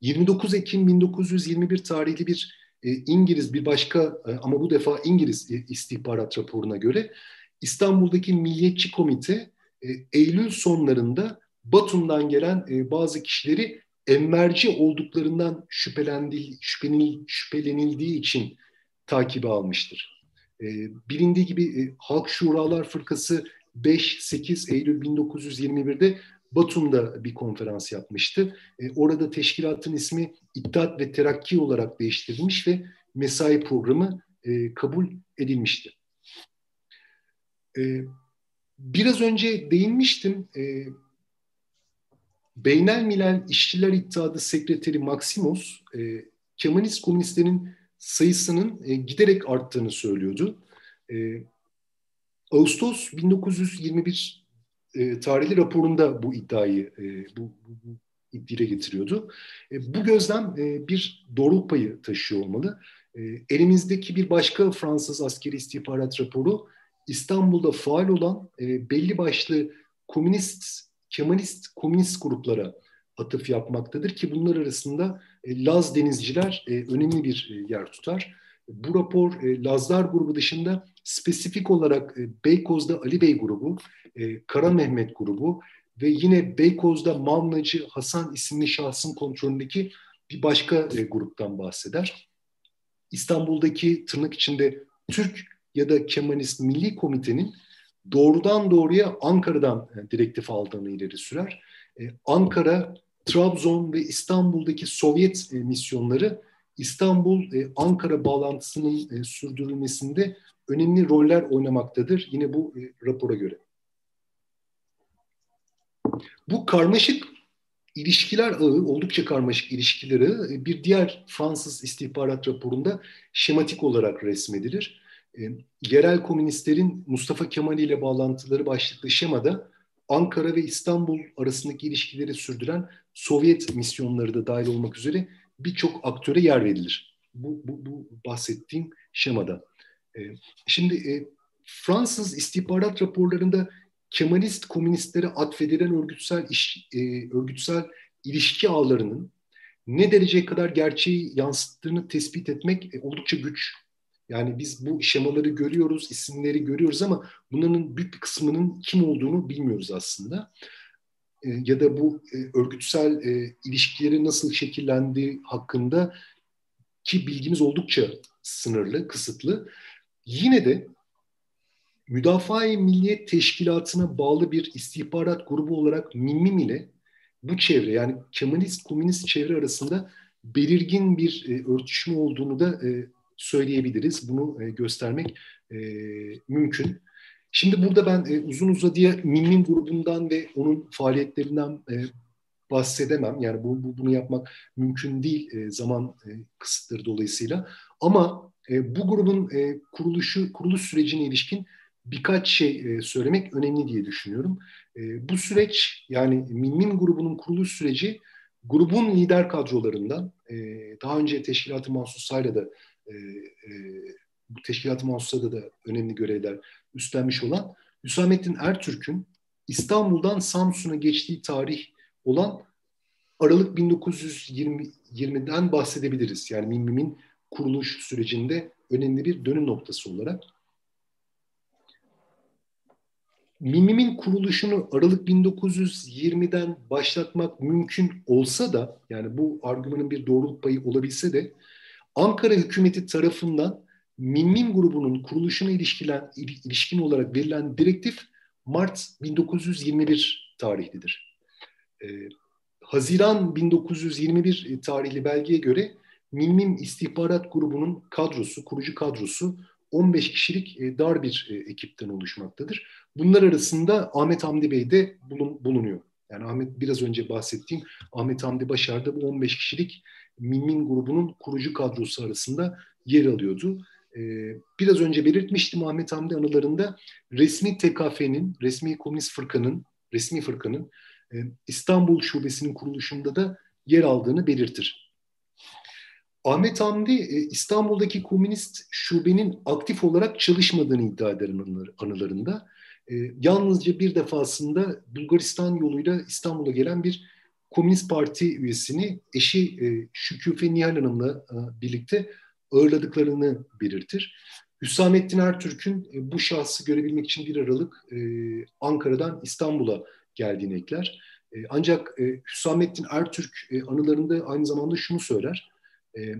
29 Ekim 1921 tarihli bir e, İngiliz bir başka e, ama bu defa İngiliz e, istihbarat raporuna göre İstanbul'daki Milliyetçi Komite e, Eylül sonlarında Batum'dan gelen e, bazı kişileri enverci olduklarından şüphelendiği, şüphenil, şüphelenildiği için takibe almıştır. E, bilindiği gibi e, Halk Şuralar Fırkası 5-8 Eylül 1921'de Batum'da bir konferans yapmıştı. E, orada teşkilatın ismi İttihat ve Terakki olarak değiştirilmiş ve mesai programı e, kabul edilmişti. E, biraz önce değinmiştim. E, Beynel Milal İşçiler İttihadı Sekreteri Maksimos, e, Kemalist komünistlerin sayısının e, giderek arttığını söylüyordu. E, Ağustos 1921 e, tarihli raporunda bu iddiayı e, bu, bu, bu dile getiriyordu. E, bu gözlem e, bir doğruluk payı taşıyor olmalı. E, elimizdeki bir başka Fransız askeri istihbarat raporu İstanbul'da faal olan e, belli başlı komünist, Kemalist komünist gruplara atıf yapmaktadır ki bunlar arasında e, Laz denizciler e, önemli bir e, yer tutar. Bu rapor Lazlar grubu dışında spesifik olarak Beykoz'da Ali Bey grubu, Kara Mehmet grubu ve yine Beykoz'da Mamlacı Hasan isimli şahsın kontrolündeki bir başka gruptan bahseder. İstanbul'daki tırnak içinde Türk ya da Kemalist Milli Komitenin doğrudan doğruya Ankara'dan e, direktif aldığını ileri sürer. E, Ankara, Trabzon ve İstanbul'daki Sovyet e, misyonları İstanbul-Ankara bağlantısının sürdürülmesinde önemli roller oynamaktadır. Yine bu rapora göre. Bu karmaşık ilişkiler ağı, oldukça karmaşık ilişkiler ağı bir diğer Fransız istihbarat raporunda şematik olarak resmedilir. E, yerel komünistlerin Mustafa Kemal ile bağlantıları başlıklı şemada Ankara ve İstanbul arasındaki ilişkileri sürdüren Sovyet misyonları da dahil olmak üzere birçok aktöre yer verilir. Bu, bu, bu bahsettiğim şemada. E, şimdi e, Fransız istihbarat raporlarında Kemalist komünistlere atfedilen örgütsel iş, e, örgütsel ilişki ağlarının ne derece kadar gerçeği yansıttığını tespit etmek e, oldukça güç. Yani biz bu şemaları görüyoruz, isimleri görüyoruz ama bunların büyük bir kısmının kim olduğunu bilmiyoruz aslında. E, ya da bu e, örgütsel e, ilişkileri nasıl şekillendiği hakkında ki bilgimiz oldukça sınırlı, kısıtlı. Yine de Müdafaa-i Milliyet Teşkilatı'na bağlı bir istihbarat grubu olarak MİMİM ile bu çevre yani Kemalist Komünist çevre arasında belirgin bir e, örtüşme olduğunu da e, söyleyebiliriz. Bunu e, göstermek e, mümkün. Şimdi burada ben e, uzun uzadıya MİMİM grubundan ve onun faaliyetlerinden e, bahsedemem. Yani bu, bu bunu yapmak mümkün değil e, zaman e, kısıtları dolayısıyla. Ama e, bu grubun e, kuruluşu kuruluş sürecine ilişkin birkaç şey e, söylemek önemli diye düşünüyorum. E, bu süreç yani Mimim grubunun kuruluş süreci grubun lider kadrolarından e, daha önce teşkilatı mahsusayla da bu teşkilatı mahsusada da önemli görevler üstlenmiş olan Hüsamettin Ertürk'ün İstanbul'dan Samsun'a geçtiği tarih olan Aralık 1920'den bahsedebiliriz. Yani Mimim'in kuruluş sürecinde önemli bir dönüm noktası olarak. Mimim'in kuruluşunu Aralık 1920'den başlatmak mümkün olsa da yani bu argümanın bir doğruluk payı olabilse de Ankara hükümeti tarafından Mimim grubunun kuruluşuna ilişkilen, ilişkin olarak verilen direktif Mart 1921 tarihlidir. Ee, Haziran 1921 tarihli belgeye göre Mimim istihbarat grubunun kadrosu, kurucu kadrosu 15 kişilik e, dar bir e, ekipten oluşmaktadır. Bunlar arasında Ahmet Hamdi Bey de bulun, bulunuyor. Yani Ahmet biraz önce bahsettiğim Ahmet Hamdi Başar da bu 15 kişilik Mimmin grubunun kurucu kadrosu arasında yer alıyordu. Ee, biraz önce belirtmiştim Ahmet Hamdi anılarında resmi TKF'nin, resmi Komünist Fırkanın, resmi fırkanın e, İstanbul Şubesi'nin kuruluşunda da yer aldığını belirtir. Ahmet Hamdi e, İstanbul'daki komünist şubenin aktif olarak çalışmadığını iddia eder anılarında. E, yalnızca bir defasında Bulgaristan yoluyla İstanbul'a gelen bir Komünist Parti üyesini eşi e, Şüküfe Nihal Hanım'la e, birlikte ağırladıklarını belirtir. Hüsamettin Ertürk'ün e, bu şahsı görebilmek için bir Aralık e, Ankara'dan İstanbul'a geldiğini ekler. E, ancak e, Hüsamettin Ertürk e, anılarında aynı zamanda şunu söyler. E,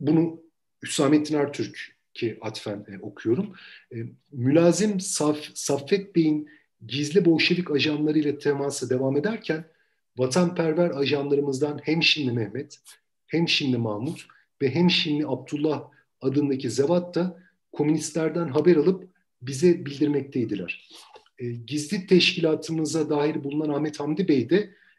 bunu Hüsamettin Ertürk ki atfen e, okuyorum. E, mülazim Saf, Saffet Bey'in gizli Bolşevik ajanlarıyla temasa devam ederken vatanperver ajanlarımızdan hem şimdi Mehmet, hem şimdi Mahmut ve hem şimdi Abdullah adındaki zevat da komünistlerden haber alıp bize bildirmekteydiler. E, gizli teşkilatımıza dair bulunan Ahmet Hamdi Bey de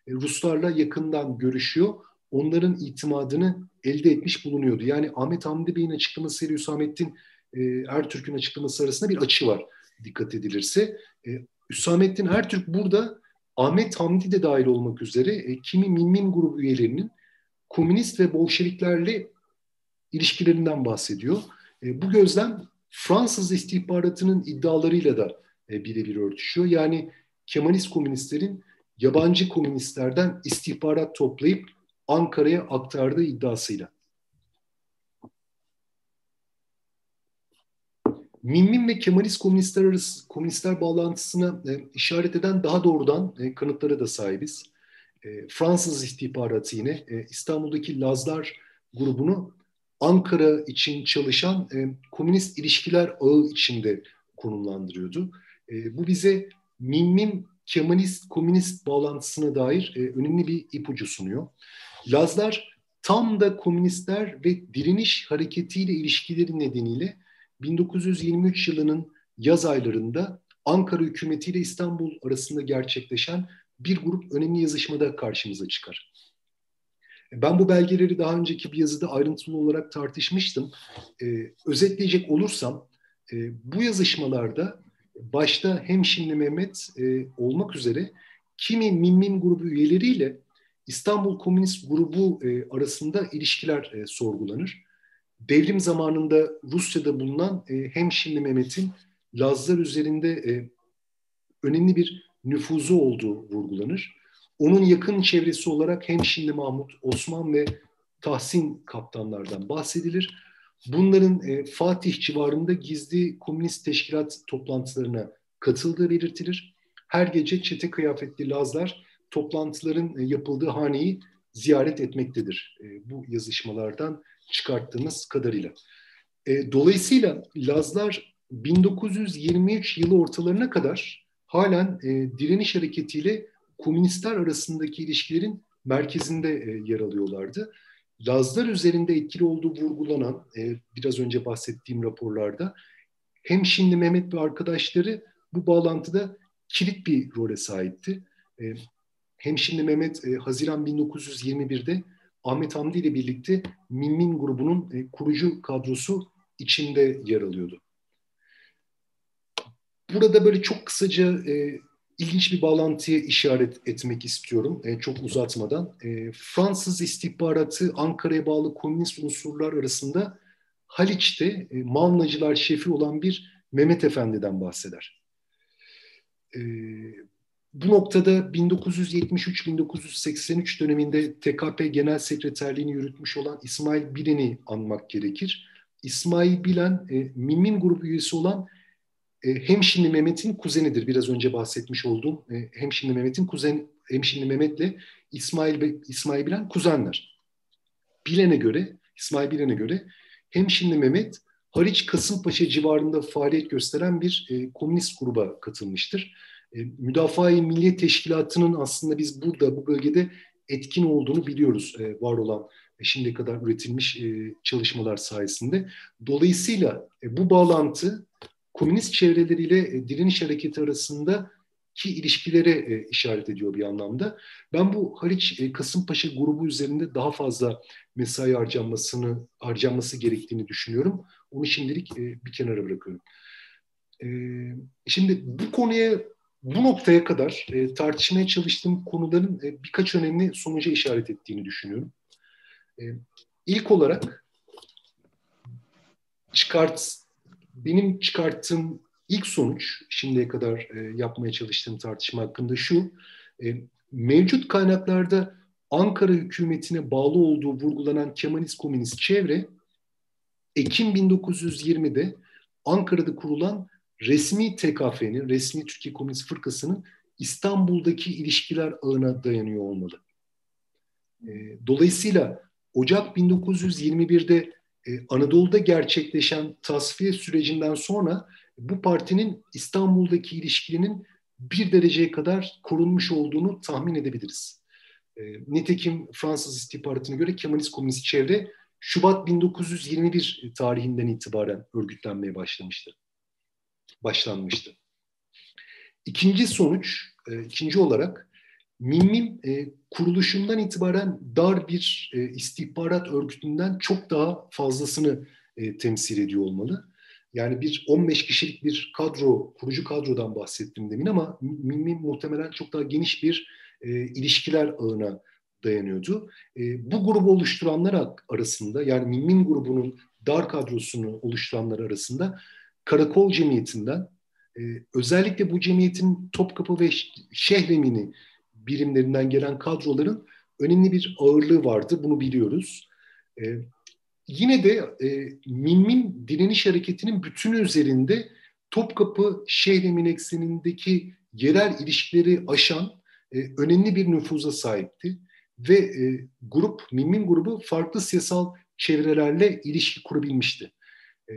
e, Ruslarla yakından görüşüyor. Onların itimadını elde etmiş bulunuyordu. Yani Ahmet Hamdi Bey'in açıklamasıyla Hüsamettin e, Ertürk'ün açıklaması arasında bir açı var dikkat edilirse. E, Hüsamettin Ertürk burada Ahmet Hamdi de dahil olmak üzere e, kimi Minmin grubu üyelerinin komünist ve Bolşeviklerle ilişkilerinden bahsediyor. E, bu gözlem Fransız istihbaratının iddialarıyla da e, birebir örtüşüyor. Yani Kemalist komünistlerin yabancı komünistlerden istihbarat toplayıp Ankara'ya aktardığı iddiasıyla. Mimmin ve Kemalist komünistler arası komünistler bağlantısına e, işaret eden daha doğrudan e, kanıtlara da sahibiz. E, Fransız istihbaratı yine e, İstanbul'daki Lazlar grubunu Ankara için çalışan e, komünist ilişkiler ağı içinde konumlandırıyordu. E, bu bize Mimmin Kemalist komünist bağlantısına dair e, önemli bir ipucu sunuyor. Lazlar tam da komünistler ve direniş hareketiyle ilişkileri nedeniyle 1923 yılının yaz aylarında Ankara hükümetiyle İstanbul arasında gerçekleşen bir grup önemli yazışmada karşımıza çıkar. Ben bu belgeleri daha önceki bir yazıda ayrıntılı olarak tartışmıştım. Ee, özetleyecek olursam e, bu yazışmalarda başta hem şimdi Mehmet e, olmak üzere kimi Mimmin grubu üyeleriyle İstanbul Komünist grubu e, arasında ilişkiler e, sorgulanır. Devrim zamanında Rusya'da bulunan e, hem şimdi Mehmet'in Lazlar üzerinde e, önemli bir nüfuzu olduğu vurgulanır. Onun yakın çevresi olarak hem şimdi Mahmut, Osman ve Tahsin kaptanlardan bahsedilir. Bunların e, Fatih civarında gizli komünist teşkilat toplantılarına katıldığı belirtilir. Her gece çete kıyafetli Lazlar toplantıların e, yapıldığı haneyi ziyaret etmektedir. E, bu yazışmalardan çıkarttığımız kadarıyla. E, dolayısıyla Lazlar 1923 yılı ortalarına kadar halen e, direniş hareketiyle komünistler arasındaki ilişkilerin merkezinde e, yer alıyorlardı. Lazlar üzerinde etkili olduğu vurgulanan e, biraz önce bahsettiğim raporlarda hem şimdi Mehmet ve arkadaşları bu bağlantıda kilit bir role sahipti. E, hem şimdi Mehmet e, Haziran 1921'de Ahmet Hamdi ile birlikte Minmin grubunun e, kurucu kadrosu içinde yer alıyordu. Burada böyle çok kısaca e, ilginç bir bağlantıya işaret etmek istiyorum e, çok uzatmadan. E, Fransız istihbaratı Ankara'ya bağlı komünist unsurlar arasında Haliç'te e, Malnacılar şefi olan bir Mehmet Efendi'den bahseder. E, bu noktada 1973-1983 döneminde TKP Genel Sekreterliğini yürütmüş olan İsmail Bilen'i anmak gerekir. İsmail Bilen, e, Mimin grubu üyesi olan e, Hemşinli Mehmet'in kuzenidir. Biraz önce bahsetmiş olduğum e, Hemşinli Mehmet'in kuzen Hemşinli Mehmet'le İsmail ve İsmail Bilen kuzenler. Bilen'e göre, İsmail Bilen'e göre Hemşinli Mehmet Haliç Kasımpaşa civarında faaliyet gösteren bir e, komünist gruba katılmıştır. E, Müdafaa-i Milliye Teşkilatı'nın aslında biz burada, bu bölgede etkin olduğunu biliyoruz e, var olan şimdiye kadar üretilmiş e, çalışmalar sayesinde. Dolayısıyla bu bağlantı komünist çevreleriyle direniş hareketi arasında ki ilişkilere işaret ediyor bir anlamda. Ben bu Haliç Kasımpaşa grubu üzerinde daha fazla mesai harcanmasını harcanması gerektiğini düşünüyorum. Onu şimdilik bir kenara bırakıyorum. Şimdi bu konuya bu noktaya kadar e, tartışmaya çalıştığım konuların e, birkaç önemli sonuca işaret ettiğini düşünüyorum. E, ilk olarak çıkart benim çıkarttığım ilk sonuç şimdiye kadar e, yapmaya çalıştığım tartışma hakkında şu. E, mevcut kaynaklarda Ankara hükümetine bağlı olduğu vurgulanan Kemalist komünist çevre Ekim 1920'de Ankara'da kurulan resmi TKF'nin, resmi Türkiye Komünist Fırkası'nın İstanbul'daki ilişkiler ağına dayanıyor olmalı. E, dolayısıyla Ocak 1921'de e, Anadolu'da gerçekleşen tasfiye sürecinden sonra bu partinin İstanbul'daki ilişkilerinin bir dereceye kadar korunmuş olduğunu tahmin edebiliriz. E, nitekim Fransız istihbaratına göre Kemalist Komünist çevre Şubat 1921 tarihinden itibaren örgütlenmeye başlamıştı. Başlanmıştı. İkinci sonuç, e, ikinci olarak MİMİM e, kuruluşundan itibaren dar bir e, istihbarat örgütünden çok daha fazlasını e, temsil ediyor olmalı. Yani bir 15 kişilik bir kadro, kurucu kadrodan bahsettim demin ama MİMİM muhtemelen çok daha geniş bir e, ilişkiler ağına dayanıyordu. E, bu grubu oluşturanlar arasında yani MİMİM grubunun dar kadrosunu oluşturanlar arasında Karakol Cemiyeti'nden e, özellikle bu cemiyetin Topkapı ve Şehremini birimlerinden gelen kadroların önemli bir ağırlığı vardı. Bunu biliyoruz. E, yine de e, Mimmin direniş hareketinin bütünü üzerinde Topkapı Şehremin eksenindeki yerel ilişkileri aşan e, önemli bir nüfuza sahipti. Ve e, grup, Mimmin grubu farklı siyasal çevrelerle ilişki kurabilmişti. E,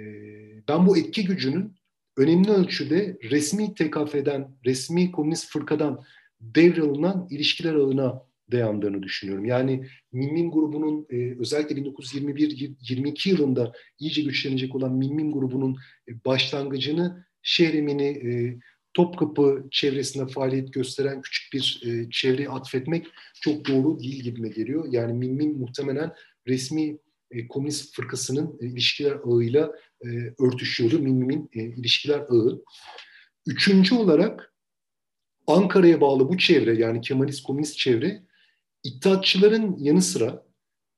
ben bu etki gücünün önemli ölçüde resmi TKF'den, resmi komünist fırkadan devralınan ilişkiler ağına dayandığını düşünüyorum. Yani Mimmin grubunun e, özellikle 1921-22 yılında iyice güçlenecek olan Mimmin grubunun e, başlangıcını Şehremini e, Topkapı çevresinde faaliyet gösteren küçük bir e, çevreye atfetmek çok doğru değil gibime geliyor. Yani Mimmin muhtemelen resmi e, komünist fırkasının e, ilişkiler ağıyla e, örtüşüyordu. Mimmin e, ilişkiler ağı. Üçüncü olarak Ankara'ya bağlı bu çevre yani Kemalist komünist çevre İttihatçıların yanı sıra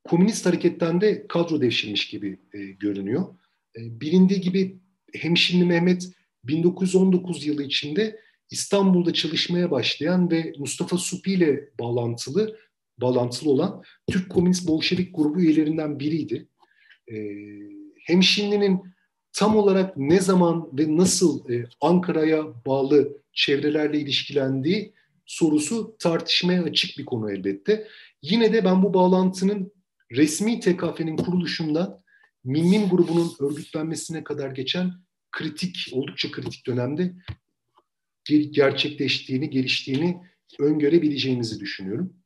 komünist hareketten de kadro devşirmiş gibi e, görünüyor. E, bilindiği gibi Hemşinli Mehmet 1919 yılı içinde İstanbul'da çalışmaya başlayan ve Mustafa Supi ile bağlantılı bağlantılı olan Türk Komünist Bolşevik grubu üyelerinden biriydi. E, Hemşinli'nin tam olarak ne zaman ve nasıl e, Ankara'ya bağlı çevrelerle ilişkilendiği sorusu tartışmaya açık bir konu elbette. Yine de ben bu bağlantının resmi TKF'nin kuruluşundan Mimmin grubunun örgütlenmesine kadar geçen kritik, oldukça kritik dönemde gerçekleştiğini, geliştiğini öngörebileceğimizi düşünüyorum.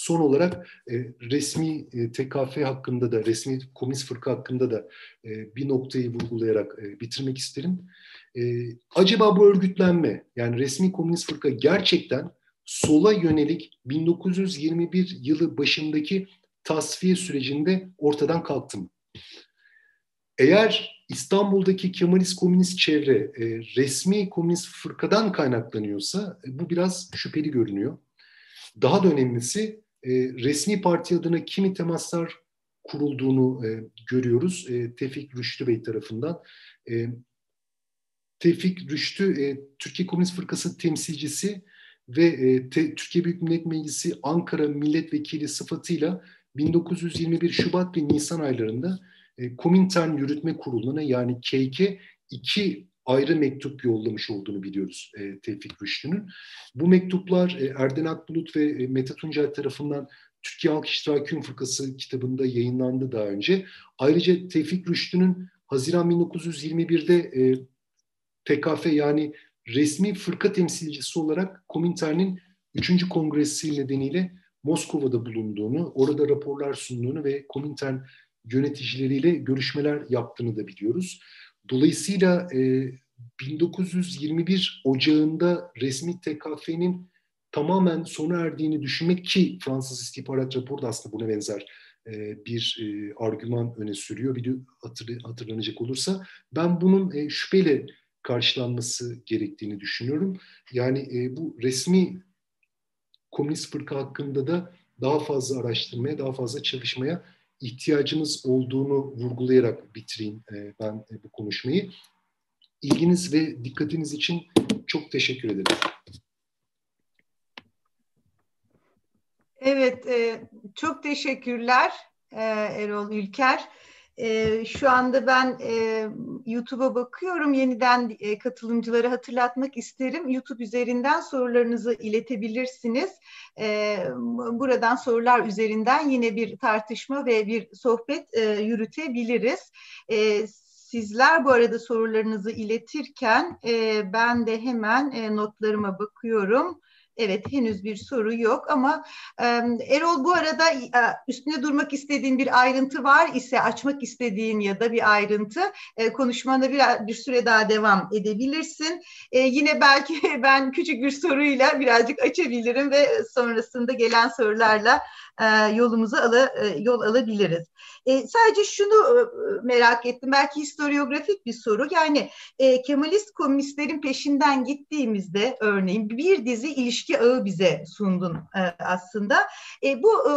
Son olarak e, resmi e, TKF hakkında da, resmi komünist fırka hakkında da e, bir noktayı vurgulayarak e, bitirmek isterim. E, acaba bu örgütlenme, yani resmi komünist fırka gerçekten sola yönelik 1921 yılı başındaki tasfiye sürecinde ortadan kalktı mı? Eğer İstanbul'daki Kemalist komünist çevre e, resmi komünist fırkadan kaynaklanıyorsa e, bu biraz şüpheli görünüyor. Daha da önemlisi e, resmi parti adına kimi temaslar kurulduğunu e, görüyoruz e, Tevfik Rüştü Bey tarafından. E, Tevfik Rüştü e, Türkiye Komünist Fırkası temsilcisi ve e, te, Türkiye Büyük Millet Meclisi Ankara Milletvekili sıfatıyla 1921 Şubat ve Nisan aylarında e, Komintern Yürütme Kurulu'na yani KK iki ayrı mektup yollamış olduğunu biliyoruz e, Tevfik Rüştü'nün. Bu mektuplar e, Erden Akbulut ve e, Mete Tuncel tarafından Türkiye Halk İştiraki Fırkası kitabında yayınlandı daha önce. Ayrıca Tevfik Rüştü'nün Haziran 1921'de e, TKF yani resmi fırka temsilcisi olarak Komintern'in 3. kongresi nedeniyle Moskova'da bulunduğunu, orada raporlar sunduğunu ve Komintern yöneticileriyle görüşmeler yaptığını da biliyoruz. Dolayısıyla e, 1921 Ocağı'nda resmi TKF'nin tamamen sona erdiğini düşünmek ki Fransız istihbarat raporu da aslında buna benzer e, bir e, argüman öne sürüyor. Bir hatır, hatırlanacak olursa ben bunun e, şüpheyle karşılanması gerektiğini düşünüyorum. Yani e, bu resmi komünist fırka hakkında da daha fazla araştırmaya, daha fazla çalışmaya ihtiyacımız olduğunu vurgulayarak bitireyim e, ben e, bu konuşmayı. İlginiz ve dikkatiniz için çok teşekkür ederim. Evet, e, çok teşekkürler Erol Ülker. E, şu anda ben e, YouTube'a bakıyorum. Yeniden e, katılımcıları hatırlatmak isterim. YouTube üzerinden sorularınızı iletebilirsiniz. E, buradan sorular üzerinden yine bir tartışma ve bir sohbet e, yürütebiliriz. E, Sizler bu arada sorularınızı iletirken e, ben de hemen e, notlarıma bakıyorum. Evet henüz bir soru yok ama e, Erol bu arada e, üstüne durmak istediğin bir ayrıntı var ise açmak istediğin ya da bir ayrıntı e, konuşmana bir, bir süre daha devam edebilirsin. E, yine belki ben küçük bir soruyla birazcık açabilirim ve sonrasında gelen sorularla e, yolumuzu ala, e, yol alabiliriz. E, sadece şunu e, merak ettim, belki historiografik bir soru. Yani e, Kemalist komünistlerin peşinden gittiğimizde örneğin bir dizi ilişki ağı bize sundun e, aslında. E, bu e,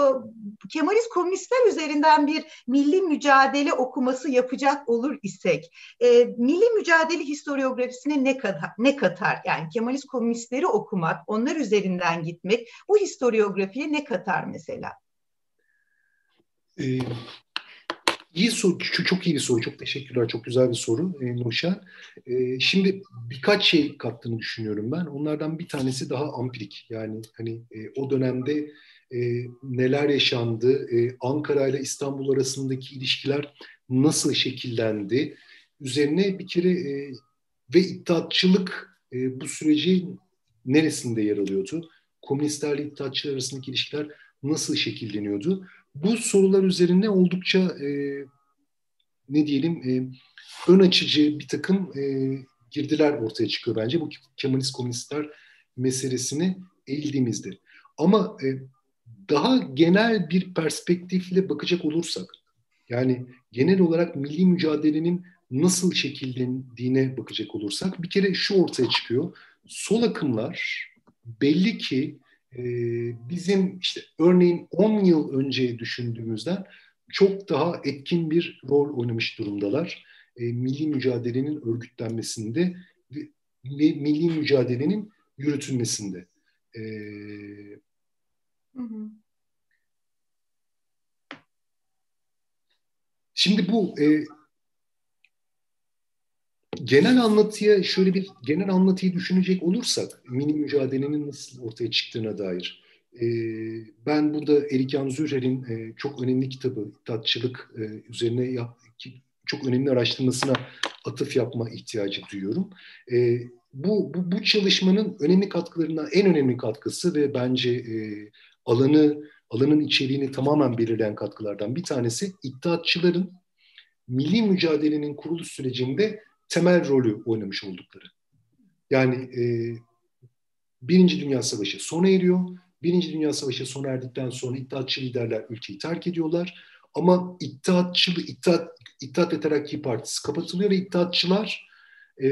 Kemalist komünistler üzerinden bir milli mücadele okuması yapacak olur isek, e, milli mücadele historiografisine ne kadar ne katar? Yani Kemalist komünistleri okumak, onlar üzerinden gitmek bu historiografiye ne katar mesela? Ee, iyi soru, çok iyi bir soru. Çok teşekkürler. Çok güzel bir soru e, Nuşa. E, şimdi birkaç şey kattığını düşünüyorum ben. Onlardan bir tanesi daha ampirik. Yani hani e, o dönemde e, neler yaşandı, e, Ankara ile İstanbul arasındaki ilişkiler nasıl şekillendi, üzerine bir kere e, ve iddiatçılık e, bu sürecin neresinde yer alıyordu? Komünistlerle iddiatçılar arasındaki ilişkiler nasıl şekilleniyordu? Bu sorular üzerine oldukça e, ne diyelim e, ön açıcı bir takım e, girdiler ortaya çıkıyor bence bu Kemalist komünistler meselesini eğildiğimizde. Ama e, daha genel bir perspektifle bakacak olursak, yani genel olarak milli mücadelenin nasıl şekillendiğine bakacak olursak bir kere şu ortaya çıkıyor. Sol akımlar belli ki bizim işte örneğin 10 yıl önce düşündüğümüzden çok daha etkin bir rol oynamış durumdalar. E, milli mücadelenin örgütlenmesinde ve, milli mücadelenin yürütülmesinde. E, hı hı. Şimdi bu e, genel anlatıya şöyle bir genel anlatıyı düşünecek olursak mini mücadelenin nasıl ortaya çıktığına dair e, ben burada Erik Zürher'in e, çok önemli kitabı tatçılık e, üzerine yap, çok önemli araştırmasına atıf yapma ihtiyacı duyuyorum. E, bu, bu, bu çalışmanın önemli katkılarından en önemli katkısı ve bence e, alanı alanın içeriğini tamamen belirleyen katkılardan bir tanesi iddiatçıların milli mücadelenin kuruluş sürecinde temel rolü oynamış oldukları. Yani e, Birinci Dünya Savaşı sona eriyor. Birinci Dünya Savaşı sona erdikten sonra İttihatçı liderler ülkeyi terk ediyorlar. Ama İttihatçı, İttihat, İttihat ve Terakki Partisi kapatılıyor ve İttihatçılar e,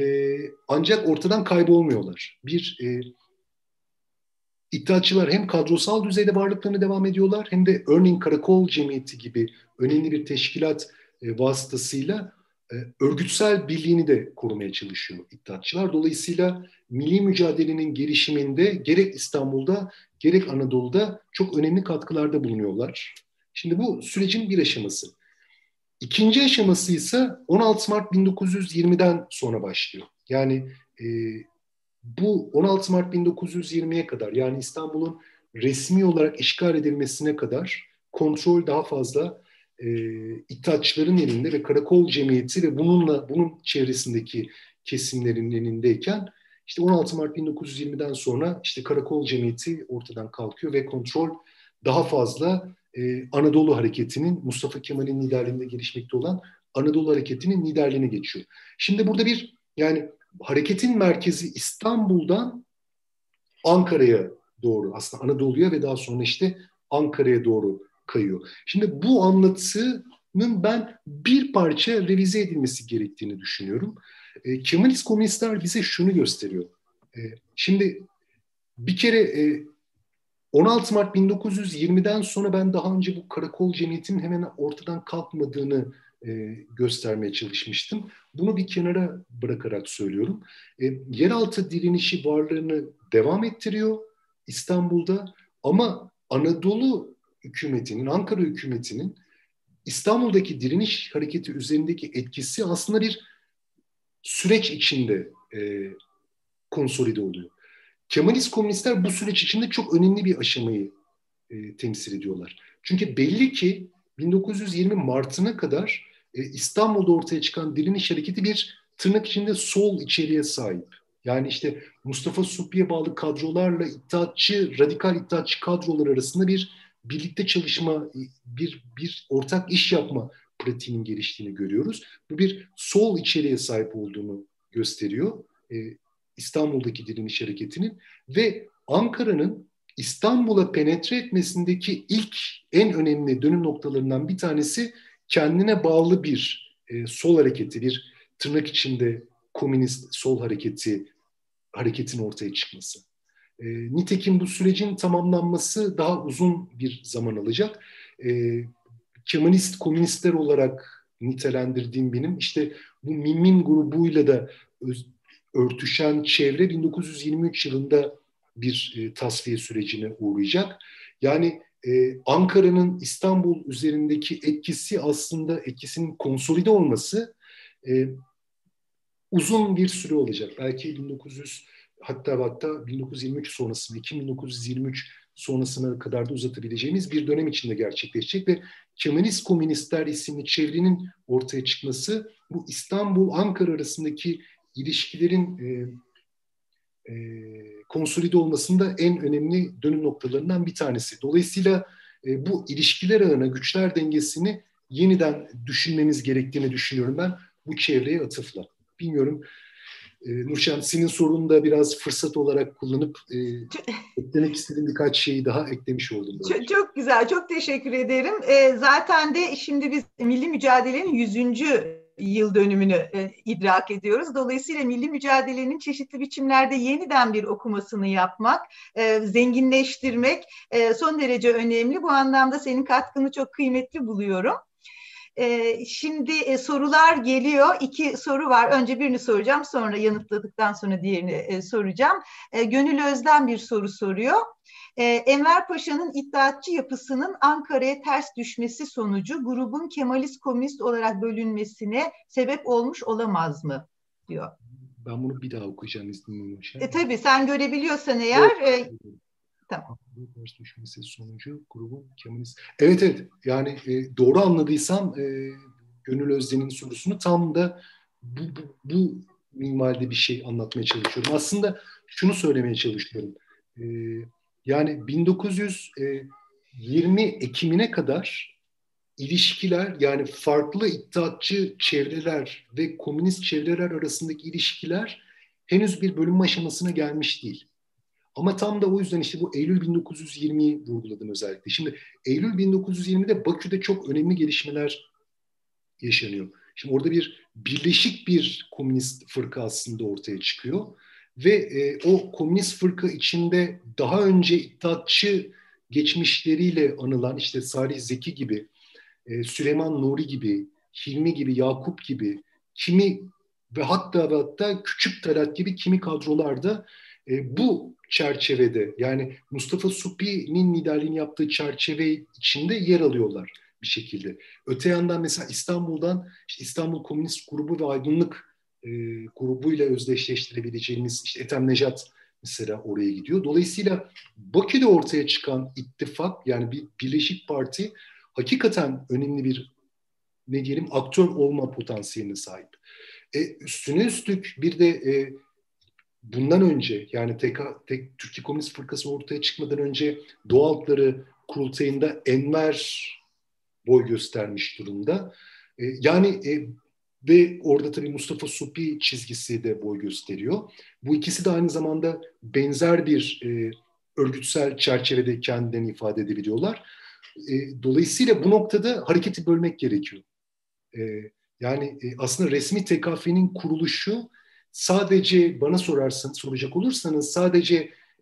ancak ortadan kaybolmuyorlar. Bir e, İttihatçılar hem kadrosal düzeyde varlıklarını devam ediyorlar hem de örneğin Karakol Cemiyeti gibi önemli bir teşkilat e, vasıtasıyla örgütsel birliğini de korumaya çalışıyor iddiatçılar. Dolayısıyla milli mücadelenin gelişiminde gerek İstanbul'da gerek Anadolu'da çok önemli katkılarda bulunuyorlar. Şimdi bu sürecin bir aşaması. İkinci aşaması ise 16 Mart 1920'den sonra başlıyor. Yani e, bu 16 Mart 1920'ye kadar yani İstanbul'un resmi olarak işgal edilmesine kadar kontrol daha fazla e, İttihatçıların elinde ve karakol cemiyeti ve bununla bunun çevresindeki kesimlerin elindeyken işte 16 Mart 1920'den sonra işte karakol cemiyeti ortadan kalkıyor ve kontrol daha fazla e, Anadolu hareketinin Mustafa Kemal'in liderliğinde gelişmekte olan Anadolu hareketinin liderliğine geçiyor. Şimdi burada bir yani hareketin merkezi İstanbul'dan Ankara'ya doğru aslında Anadolu'ya ve daha sonra işte Ankara'ya doğru kayıyor. Şimdi bu anlatının ben bir parça revize edilmesi gerektiğini düşünüyorum. E, Kemalist komünistler bize şunu gösteriyor. E, şimdi bir kere e, 16 Mart 1920'den sonra ben daha önce bu karakol cemiyetinin hemen ortadan kalkmadığını e, göstermeye çalışmıştım. Bunu bir kenara bırakarak söylüyorum. E, yeraltı direnişi varlığını devam ettiriyor İstanbul'da ama Anadolu hükümetinin, Ankara hükümetinin İstanbul'daki direniş hareketi üzerindeki etkisi aslında bir süreç içinde e, konsolide oluyor. Kemalist komünistler bu süreç içinde çok önemli bir aşamayı e, temsil ediyorlar. Çünkü belli ki 1920 Mart'ına kadar e, İstanbul'da ortaya çıkan direniş hareketi bir tırnak içinde sol içeriğe sahip. Yani işte Mustafa Suppi'ye bağlı kadrolarla iddiatçı, radikal iddiatçı kadrolar arasında bir birlikte çalışma, bir, bir ortak iş yapma pratiğinin geliştiğini görüyoruz. Bu bir sol içeriğe sahip olduğunu gösteriyor. Ee, İstanbul'daki direniş hareketinin ve Ankara'nın İstanbul'a penetre etmesindeki ilk en önemli dönüm noktalarından bir tanesi kendine bağlı bir e, sol hareketi, bir tırnak içinde komünist sol hareketi hareketin ortaya çıkması. E, nitekim bu sürecin tamamlanması daha uzun bir zaman alacak. E, Kemalist komünistler olarak nitelendirdiğim benim işte bu Mimim grubuyla da öz, örtüşen çevre 1923 yılında bir e, tasfiye sürecine uğrayacak. Yani e, Ankara'nın İstanbul üzerindeki etkisi aslında etkisinin konsolide olması e, uzun bir süre olacak. Belki 1900 hatta hatta 1923 sonrasında 1923 sonrasına kadar da uzatabileceğimiz bir dönem içinde gerçekleşecek ve Kemalist Komünistler isimli çevrenin ortaya çıkması bu İstanbul-Ankara arasındaki ilişkilerin e, e, konsolide olmasında en önemli dönüm noktalarından bir tanesi. Dolayısıyla e, bu ilişkiler ağına, güçler dengesini yeniden düşünmemiz gerektiğini düşünüyorum ben bu çevreye atıfla. Bilmiyorum e, Nurşen senin sorunu da biraz fırsat olarak kullanıp e, eklemek istediğim birkaç şeyi daha eklemiş oldum. Çok, çok güzel, çok teşekkür ederim. E, zaten de şimdi biz milli mücadelenin 100 yıl dönümünü e, idrak ediyoruz. Dolayısıyla milli mücadelenin çeşitli biçimlerde yeniden bir okumasını yapmak, e, zenginleştirmek e, son derece önemli. Bu anlamda senin katkını çok kıymetli buluyorum. E, şimdi e, sorular geliyor. İki soru var. Önce birini soracağım, sonra yanıtladıktan sonra diğerini e, soracağım. E, Gönül Özden bir soru soruyor. Ee, Enver Paşa'nın iddiatçı yapısının Ankara'ya ters düşmesi sonucu grubun Kemalist komünist olarak bölünmesine sebep olmuş olamaz mı? diyor. Ben bunu bir daha okuyacağım izninle. E, tabii sen görebiliyorsan eğer evet. e, Tamam. Ters düşmesi sonucu grubun Kemalist. Evet evet yani e, doğru anladıysam e, Gönül Özden'in sorusunu tam da bu, bu, bu minvalde bir şey anlatmaya çalışıyorum. Aslında şunu söylemeye çalışıyorum. E, yani 1920 Ekim'ine kadar ilişkiler yani farklı iddiatçı çevreler ve komünist çevreler arasındaki ilişkiler henüz bir bölünme aşamasına gelmiş değil. Ama tam da o yüzden işte bu Eylül 1920'yi vurguladım özellikle. Şimdi Eylül 1920'de Bakü'de çok önemli gelişmeler yaşanıyor. Şimdi orada bir birleşik bir komünist fırka aslında ortaya çıkıyor ve e, o komünist fırka içinde daha önce iddiatçı geçmişleriyle anılan işte Salih Zeki gibi, e, Süleyman Nuri gibi, Hilmi gibi, Yakup gibi, kimi ve hatta ve hatta Küçük Talat gibi kimi kadrolarda e, bu çerçevede yani Mustafa Supi'nin liderliğini yaptığı çerçeve içinde yer alıyorlar bir şekilde. Öte yandan mesela İstanbul'dan işte İstanbul Komünist Grubu ve Aydınlık e, grubuyla özdeşleştirebileceğimiz işte Ethem Nejat mesela oraya gidiyor. Dolayısıyla Bakü'de ortaya çıkan ittifak yani bir Birleşik Parti hakikaten önemli bir ne diyelim aktör olma potansiyeline sahip. E, üstüne üstlük bir de e, bundan önce yani tek, tek Türkiye Komünist Fırkası ortaya çıkmadan önce Doğu Halkları kurultayında Enver boy göstermiş durumda. E, yani e, ve orada tabii Mustafa Supi çizgisi de boy gösteriyor. Bu ikisi de aynı zamanda benzer bir e, örgütsel çerçevede kendilerini ifade edebiliyorlar. E, dolayısıyla bu noktada hareketi bölmek gerekiyor. E, yani e, aslında resmi TKF'nin kuruluşu sadece bana sorarsın, soracak olursanız sadece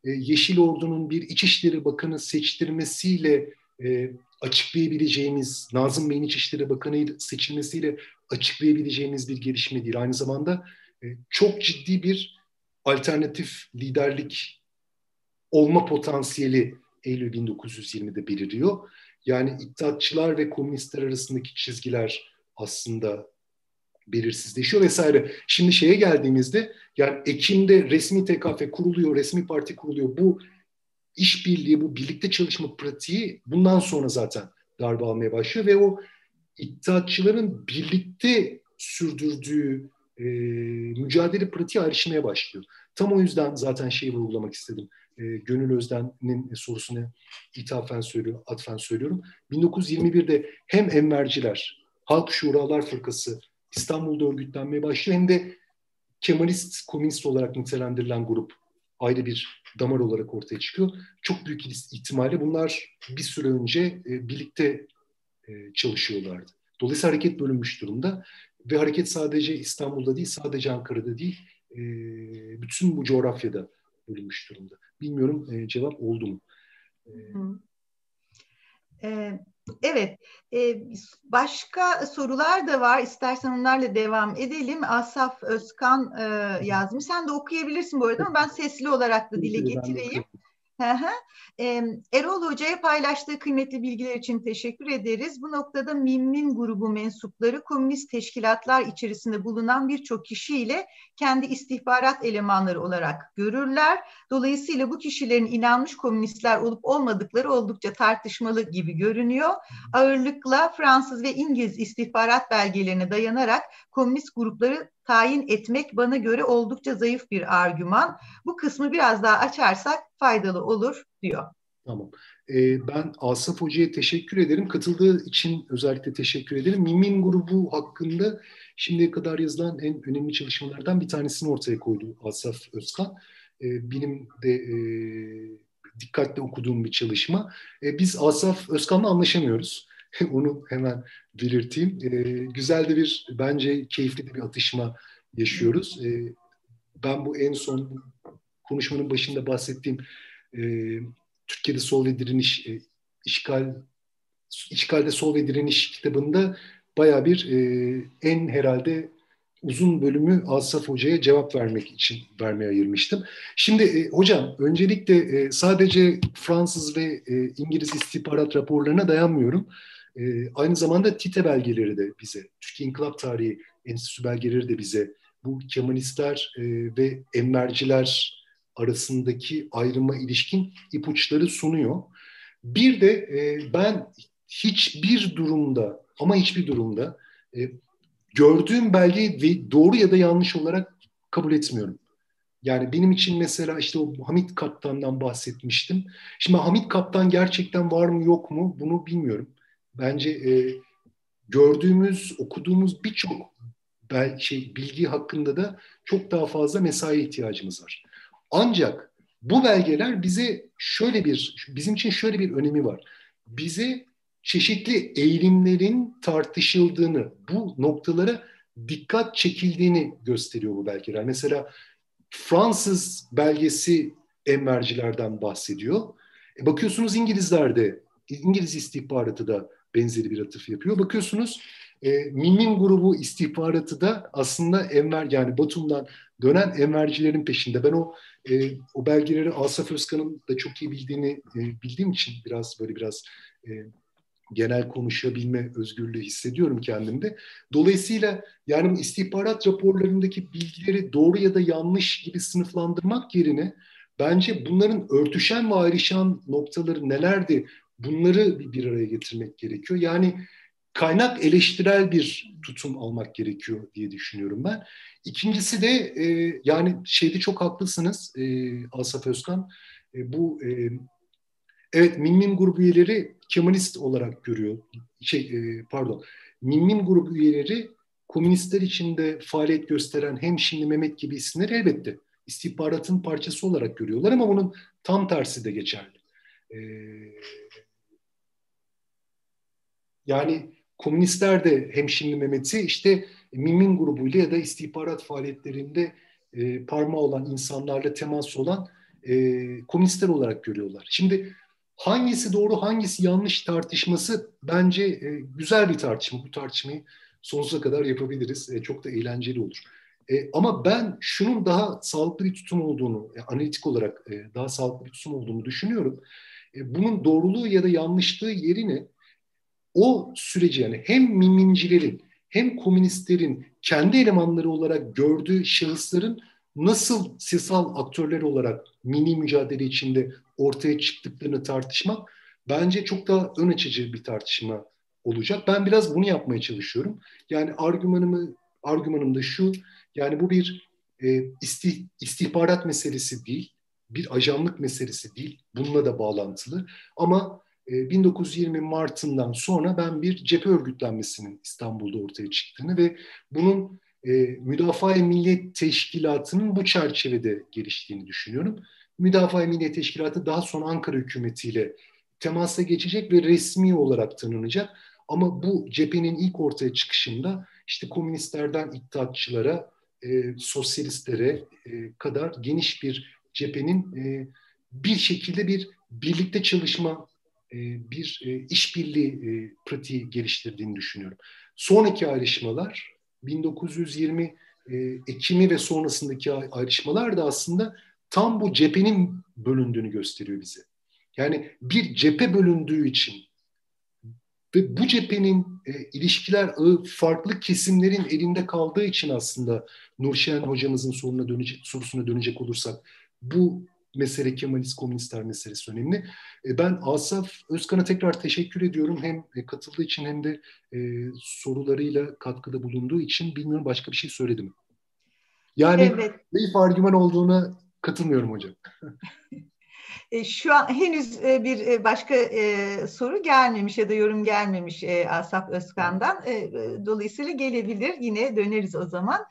e, Yeşil Ordu'nun bir İçişleri Bakanı seçtirmesiyle e, açıklayabileceğimiz, Nazım Bey'in İçişleri Bakanı seçilmesiyle açıklayabileceğimiz bir gelişme değil. Aynı zamanda e, çok ciddi bir alternatif liderlik olma potansiyeli Eylül 1920'de beliriyor. Yani iddiatçılar ve komünistler arasındaki çizgiler aslında belirsizleşiyor vesaire. Şimdi şeye geldiğimizde yani Ekim'de resmi TKF kuruluyor, resmi parti kuruluyor. Bu işbirliği, bu birlikte çalışma pratiği bundan sonra zaten darbe almaya başlıyor ve o iddiatçıların birlikte sürdürdüğü e, mücadele pratiği ayrışmaya başlıyor. Tam o yüzden zaten şeyi vurgulamak istedim. E, Gönül Özden'in sorusunu ithafen söylüyorum, atfen söylüyorum. 1921'de hem Enverciler, Halk Şuralar Fırkası İstanbul'da örgütlenmeye başlıyor hem de Kemalist, komünist olarak nitelendirilen grup ayrı bir damar olarak ortaya çıkıyor. Çok büyük ihtimalle bunlar bir süre önce e, birlikte e, çalışıyorlardı. Dolayısıyla hareket bölünmüş durumda ve hareket sadece İstanbul'da değil, sadece Ankara'da değil, e, bütün bu coğrafyada bölünmüş durumda. Bilmiyorum cevap oldu mu? E, e Evet, başka sorular da var. İstersen onlarla devam edelim. Asaf Özkan yazmış. Sen de okuyabilirsin bu arada ama ben sesli olarak da dile getireyim. Erol Hoca'ya paylaştığı kıymetli bilgiler için teşekkür ederiz. Bu noktada Mimmin grubu mensupları komünist teşkilatlar içerisinde bulunan birçok kişiyle kendi istihbarat elemanları olarak görürler. Dolayısıyla bu kişilerin inanmış komünistler olup olmadıkları oldukça tartışmalı gibi görünüyor. Ağırlıkla Fransız ve İngiliz istihbarat belgelerine dayanarak komünist grupları tayin etmek bana göre oldukça zayıf bir argüman. Bu kısmı biraz daha açarsak faydalı olur diyor. Tamam. Ee, ben Asaf Hoca'ya teşekkür ederim. Katıldığı için özellikle teşekkür ederim. Mimin grubu hakkında şimdiye kadar yazılan en önemli çalışmalardan bir tanesini ortaya koydu Asaf Özkan. Ee, benim de e, dikkatle okuduğum bir çalışma. Ee, biz Asaf Özkan'la anlaşamıyoruz. Onu hemen belirteyim. E, güzel de bir, bence keyifli de bir atışma yaşıyoruz. E, ben bu en son konuşmanın başında bahsettiğim e, Türkiye'de Sol ve Direniş, e, işgal, işgalde Sol ve Direniş kitabında baya bir e, en herhalde uzun bölümü Asaf Hoca'ya cevap vermek için vermeye ayırmıştım. Şimdi e, hocam öncelikle e, sadece Fransız ve e, İngiliz istihbarat raporlarına dayanmıyorum. E, aynı zamanda TİTE belgeleri de bize, Türkiye İnkılap Tarihi Enstitüsü belgeleri de bize bu Kemalistler e, ve Enverciler arasındaki ayrıma ilişkin ipuçları sunuyor. Bir de e, ben hiçbir durumda ama hiçbir durumda e, gördüğüm belgeyi doğru ya da yanlış olarak kabul etmiyorum. Yani benim için mesela işte o Hamit Kaptan'dan bahsetmiştim. Şimdi Hamit Kaptan gerçekten var mı yok mu bunu bilmiyorum bence e, gördüğümüz, okuduğumuz birçok şey, bilgi hakkında da çok daha fazla mesai ihtiyacımız var. Ancak bu belgeler bize şöyle bir, bizim için şöyle bir önemi var. Bize çeşitli eğilimlerin tartışıldığını, bu noktalara dikkat çekildiğini gösteriyor bu belgeler. Mesela Fransız belgesi Envercilerden bahsediyor. E bakıyorsunuz İngilizlerde, İngiliz istihbaratı da benzeri bir atıf yapıyor. Bakıyorsunuz e, Mimin grubu istihbaratı da aslında Enver yani Batum'dan dönen Envercilerin peşinde. Ben o e, o belgeleri Asaf Özkan'ın da çok iyi bildiğini e, bildiğim için biraz böyle biraz e, genel konuşabilme özgürlüğü hissediyorum kendimde. Dolayısıyla yani istihbarat raporlarındaki bilgileri doğru ya da yanlış gibi sınıflandırmak yerine bence bunların örtüşen ve ayrışan noktaları nelerdi bunları bir araya getirmek gerekiyor. Yani kaynak eleştirel bir tutum almak gerekiyor diye düşünüyorum ben. İkincisi de e, yani şeyde çok haklısınız e, Asaf Özkan. E, bu e, evet Minmin grubu üyeleri Kemalist olarak görüyor. Şey e, pardon. Minmin grubu üyeleri komünistler içinde faaliyet gösteren hem şimdi Mehmet gibi isimler elbette istihbaratın parçası olarak görüyorlar ama bunun tam tersi de geçerli. E, yani komünistler de hemşinli Mehmet'i işte Mimin grubuyla ya da istihbarat faaliyetlerinde e, parmağı olan insanlarla temas olan e, komünistler olarak görüyorlar. Şimdi hangisi doğru hangisi yanlış tartışması bence e, güzel bir tartışma. Bu tartışmayı sonsuza kadar yapabiliriz. E, çok da eğlenceli olur. E, ama ben şunun daha sağlıklı bir tutum olduğunu, e, analitik olarak e, daha sağlıklı bir tutum olduğunu düşünüyorum. E, bunun doğruluğu ya da yanlışlığı yerine o süreci yani hem mimincilerin hem komünistlerin kendi elemanları olarak gördüğü şahısların nasıl siyasal aktörler olarak mini mücadele içinde ortaya çıktıklarını tartışmak bence çok daha ön açıcı bir tartışma olacak. Ben biraz bunu yapmaya çalışıyorum. Yani argümanımı argümanım da şu. Yani bu bir e, istih, istihbarat meselesi değil, bir ajanlık meselesi değil, bununla da bağlantılı. Ama e, 1920 Mart'ından sonra ben bir cephe örgütlenmesinin İstanbul'da ortaya çıktığını ve bunun e, Müdafaa-i Millet Teşkilatı'nın bu çerçevede geliştiğini düşünüyorum. Müdafaa-i Millet Teşkilatı daha sonra Ankara hükümetiyle temasa geçecek ve resmi olarak tanınacak. Ama bu cephenin ilk ortaya çıkışında işte komünistlerden iddiatçılara, e, sosyalistlere e, kadar geniş bir cephenin e, bir şekilde bir birlikte çalışma, e, bir e, işbirliği e, pratiği geliştirdiğini düşünüyorum. Sonraki ayrışmalar 1920 e, Ekim'i ve sonrasındaki ayrışmalar da aslında tam bu cephenin bölündüğünü gösteriyor bize. Yani bir cephe bölündüğü için ve bu cephenin e, ilişkiler ağı farklı kesimlerin elinde kaldığı için aslında Nurşen hocamızın soruna dönecek, sorusuna dönecek olursak bu mesele Kemalist komünistler meselesi önemli. E, ben Asaf Özkan'a tekrar teşekkür ediyorum. Hem e, katıldığı için hem de e, sorularıyla katkıda bulunduğu için bilmiyorum başka bir şey söyledim. Yani evet. zayıf argüman olduğuna katılmıyorum hocam. E, şu an henüz e, bir e, başka soru gelmemiş ya da yorum gelmemiş Asaf Özkan'dan. Dolayısıyla gelebilir. Yine döneriz o zaman.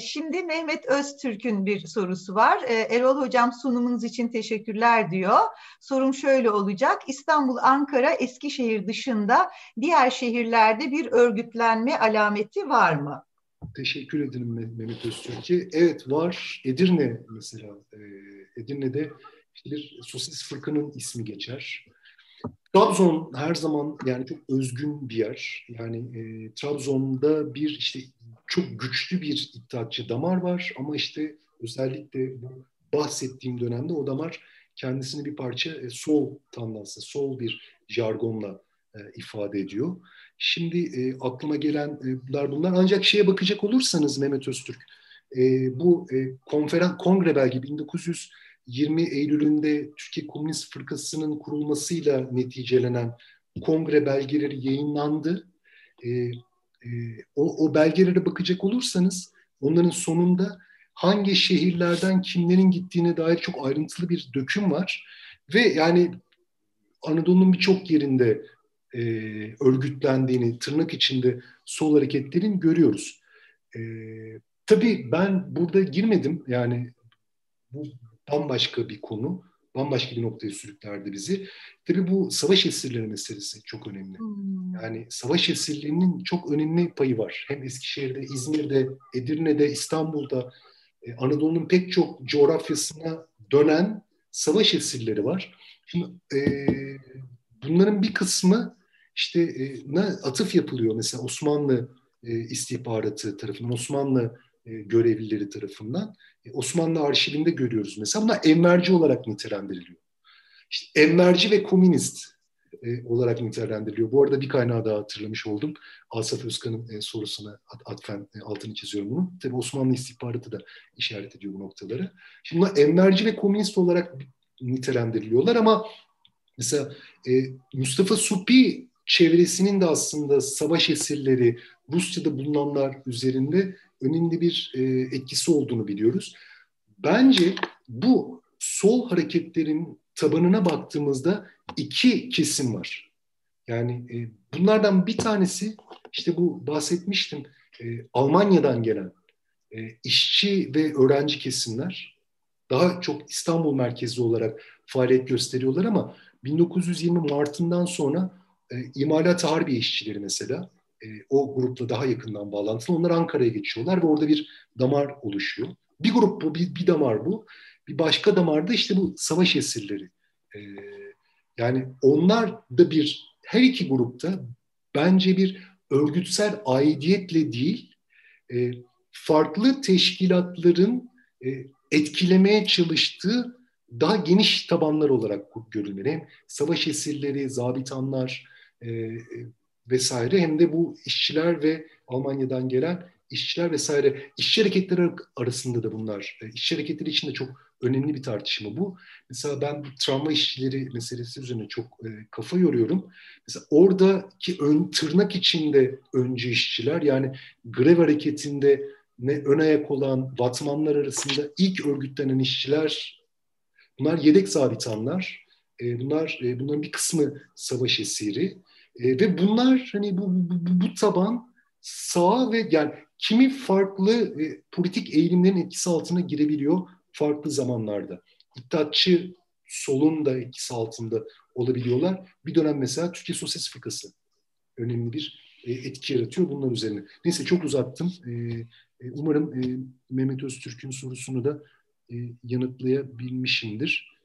Şimdi Mehmet Öztürk'ün bir sorusu var. Erol Hocam sunumunuz için teşekkürler diyor. Sorum şöyle olacak. İstanbul, Ankara, Eskişehir dışında diğer şehirlerde bir örgütlenme alameti var mı? Teşekkür ederim Mehmet Öztürk'e. Evet var. Edirne mesela. Edirne'de bir sosyalist fırkanın ismi geçer. Trabzon her zaman yani çok özgün bir yer. Yani e, Trabzon'da bir işte çok güçlü bir iddiatçı damar var ama işte özellikle bu bahsettiğim dönemde o damar kendisini bir parça e, sol tandansı, sol bir jargonla e, ifade ediyor. Şimdi e, aklıma gelenler bunlar. Ancak şeye bakacak olursanız Mehmet Öztürk, e, bu e, konferans kongre belge 1900 20 Eylül'ünde Türkiye Komünist Fırkası'nın kurulmasıyla neticelenen kongre belgeleri yayınlandı. E, e, o, o belgelere bakacak olursanız onların sonunda hangi şehirlerden kimlerin gittiğine dair çok ayrıntılı bir döküm var. Ve yani Anadolu'nun birçok yerinde e, örgütlendiğini, tırnak içinde sol hareketlerin görüyoruz. E, tabii ben burada girmedim yani bu bambaşka bir konu, bambaşka bir noktaya sürüklerdi bizi. Tabii bu savaş esirleri meselesi çok önemli. Hmm. Yani savaş esirliğinin çok önemli payı var. Hem Eskişehir'de, İzmir'de, Edirne'de, İstanbul'da, e, Anadolu'nun pek çok coğrafyasına dönen savaş esirleri var. Şimdi e, bunların bir kısmı işte e, ne atıf yapılıyor mesela Osmanlı e, istihbaratı tarafından, Osmanlı e, görevlileri tarafından. E, Osmanlı arşivinde görüyoruz mesela. Bunlar enverci olarak nitelendiriliyor. İşte enverci ve komünist e, olarak nitelendiriliyor. Bu arada bir kaynağı daha hatırlamış oldum. Asaf Özkan'ın sorusuna atfen altını çiziyorum bunu. Tabii Osmanlı istihbaratı da işaret ediyor bu noktaları. Şimdi bunlar enverci ve komünist olarak nitelendiriliyorlar ama mesela Mustafa Supi çevresinin de aslında savaş esirleri, Rusya'da bulunanlar üzerinde önemli bir e, etkisi olduğunu biliyoruz. Bence bu sol hareketlerin tabanına baktığımızda iki kesim var. Yani e, bunlardan bir tanesi işte bu bahsetmiştim e, Almanya'dan gelen e, işçi ve öğrenci kesimler daha çok İstanbul merkezli olarak faaliyet gösteriyorlar ama 1920 Mart'ından sonra e, imalat harbi işçileri mesela e, o grupla daha yakından bağlantılı. Onlar Ankara'ya geçiyorlar ve orada bir damar oluşuyor. Bir grup bu, bir, bir damar bu. Bir başka damar da işte bu savaş esirleri. E, yani onlar da bir, her iki grupta bence bir örgütsel aidiyetle değil, e, farklı teşkilatların e, etkilemeye çalıştığı daha geniş tabanlar olarak görülmeli. Hem savaş esirleri, zabitanlar, e, vesaire hem de bu işçiler ve Almanya'dan gelen işçiler vesaire işçi hareketleri arasında da bunlar. E, işçi hareketleri için de çok önemli bir tartışma bu. Mesela ben travma işçileri meselesi üzerine çok e, kafa yoruyorum. Mesela oradaki ön, tırnak içinde öncü işçiler yani grev hareketinde ne ön ayak olan Batmanlar arasında ilk örgütlenen işçiler bunlar yedek zabitanlar. E, bunlar e, bunların bir kısmı savaş esiri e, ve bunlar hani bu, bu, bu taban sağa ve yani kimi farklı e, politik eğilimlerin etkisi altına girebiliyor farklı zamanlarda. İttihatçı solun da etkisi altında olabiliyorlar. Bir dönem mesela Türkiye Sosyalist Fırkası önemli bir e, etki yaratıyor bunlar üzerine. Neyse çok uzattım. E, e, umarım e, Mehmet Öztürk'ün sorusunu da e, yanıtlayabilmişimdir.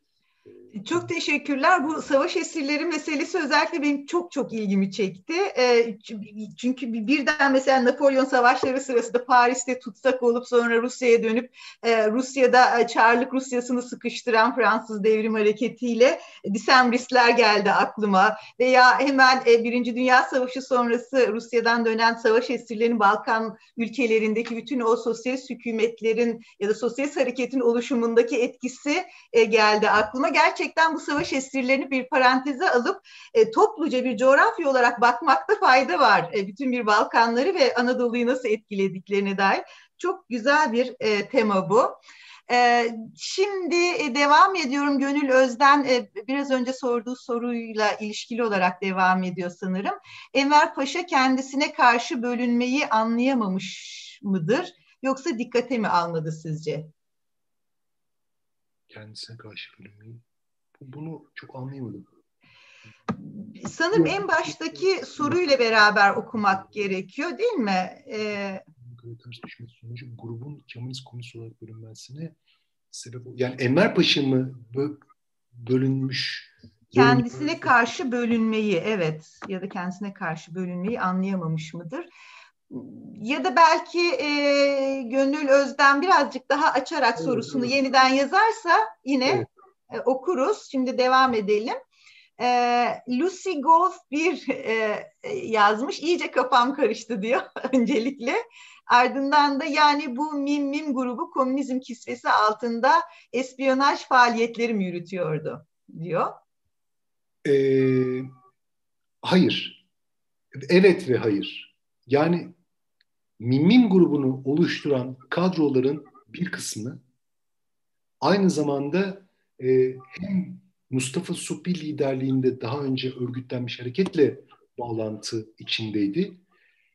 Çok teşekkürler. Bu savaş esirleri meselesi özellikle benim çok çok ilgimi çekti. E, çünkü birden mesela Napolyon savaşları sırasında Paris'te tutsak olup sonra Rusya'ya dönüp e, Rusya'da e, Çarlık Rusyası'nı sıkıştıran Fransız devrim hareketiyle Disembristler geldi aklıma. Veya hemen Birinci Dünya Savaşı sonrası Rusya'dan dönen savaş esirlerinin Balkan ülkelerindeki bütün o sosyalist hükümetlerin ya da sosyalist hareketin oluşumundaki etkisi geldi aklıma. Gerçekten gerçekten bu savaş esirlerini bir paranteze alıp e, topluca bir coğrafya olarak bakmakta fayda var. E, bütün bir Balkanları ve Anadolu'yu nasıl etkilediklerine dair çok güzel bir e, tema bu. Ee, şimdi e, devam ediyorum. Gönül Özden e, biraz önce sorduğu soruyla ilişkili olarak devam ediyor sanırım. Enver Paşa kendisine karşı bölünmeyi anlayamamış mıdır? Yoksa dikkate mi almadı sizce? Kendisine karşı bölünmeyi bunu çok anlayamadım. Sanırım en baştaki soruyla beraber okumak gerekiyor değil mi? Ee, ters düşmesi sonucu grubun Kemalist komünist olarak bölünmesine sebep Yani Enver Paşa mı bölünmüş? Kendisine karşı bölünmeyi evet ya da kendisine karşı bölünmeyi anlayamamış mıdır? Ya da belki e, Gönül Özden birazcık daha açarak evet, sorusunu evet. yeniden yazarsa yine evet e, okuruz. Şimdi devam edelim. E, Lucy Golf bir e, yazmış. İyice kafam karıştı diyor öncelikle. Ardından da yani bu Mim Mim grubu komünizm kisvesi altında espiyonaj faaliyetleri mi yürütüyordu diyor. Ee, hayır. Evet ve hayır. Yani Mim Mim grubunu oluşturan kadroların bir kısmı aynı zamanda e, hem Mustafa Suppi liderliğinde daha önce örgütlenmiş hareketle bağlantı içindeydi.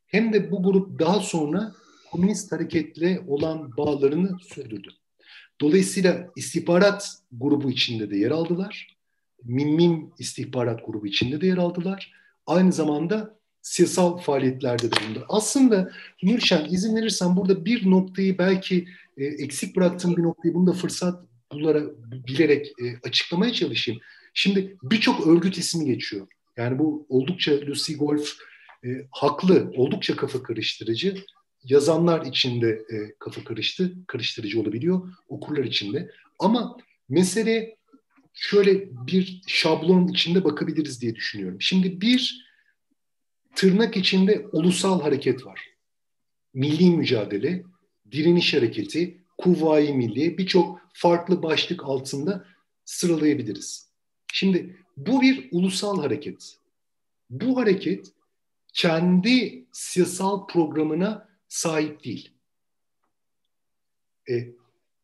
Hem de bu grup daha sonra komünist hareketle olan bağlarını sürdürdü. Dolayısıyla istihbarat grubu içinde de yer aldılar. Mim istihbarat grubu içinde de yer aldılar. Aynı zamanda siyasal faaliyetlerde de bulundu. Aslında Nurşen izin verirsen burada bir noktayı belki e, eksik bıraktığım bir noktayı bunu da fırsat bunlara bilerek e, açıklamaya çalışayım. Şimdi birçok örgüt ismi geçiyor. Yani bu oldukça Lucy Golf e, haklı, oldukça kafa karıştırıcı. Yazanlar içinde e, kafa karıştı, karıştırıcı olabiliyor, okurlar içinde. Ama mesele şöyle bir şablon içinde bakabiliriz diye düşünüyorum. Şimdi bir tırnak içinde ulusal hareket var. Milli mücadele, direniş hareketi, Kuvayi Milli birçok farklı başlık altında sıralayabiliriz. Şimdi bu bir ulusal hareket. Bu hareket kendi siyasal programına sahip değil. E,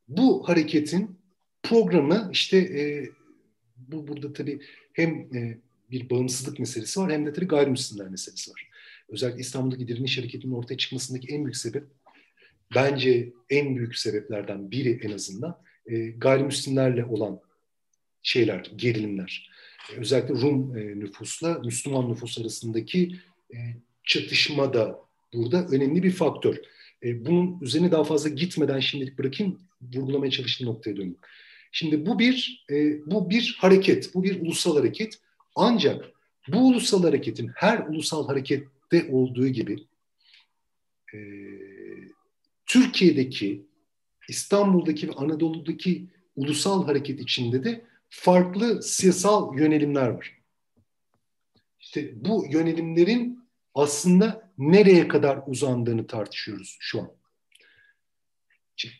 bu hareketin programı işte e, bu burada tabii hem e, bir bağımsızlık meselesi var hem de tabii gayrimüslimler meselesi var. Özellikle İstanbul'daki direniş hareketinin ortaya çıkmasındaki en büyük sebep bence en büyük sebeplerden biri en azından e, gayrimüslimlerle olan şeyler, gerilimler. E, özellikle Rum e, nüfusla Müslüman nüfus arasındaki e, çatışma da burada önemli bir faktör. E, bunun üzerine daha fazla gitmeden şimdilik bırakayım, vurgulamaya çalıştığım noktaya döneyim. Şimdi bu bir e, bu bir hareket, bu bir ulusal hareket. Ancak bu ulusal hareketin her ulusal harekette olduğu gibi e, Türkiye'deki, İstanbul'daki ve Anadolu'daki ulusal hareket içinde de farklı siyasal yönelimler var. İşte bu yönelimlerin aslında nereye kadar uzandığını tartışıyoruz şu an. Şimdi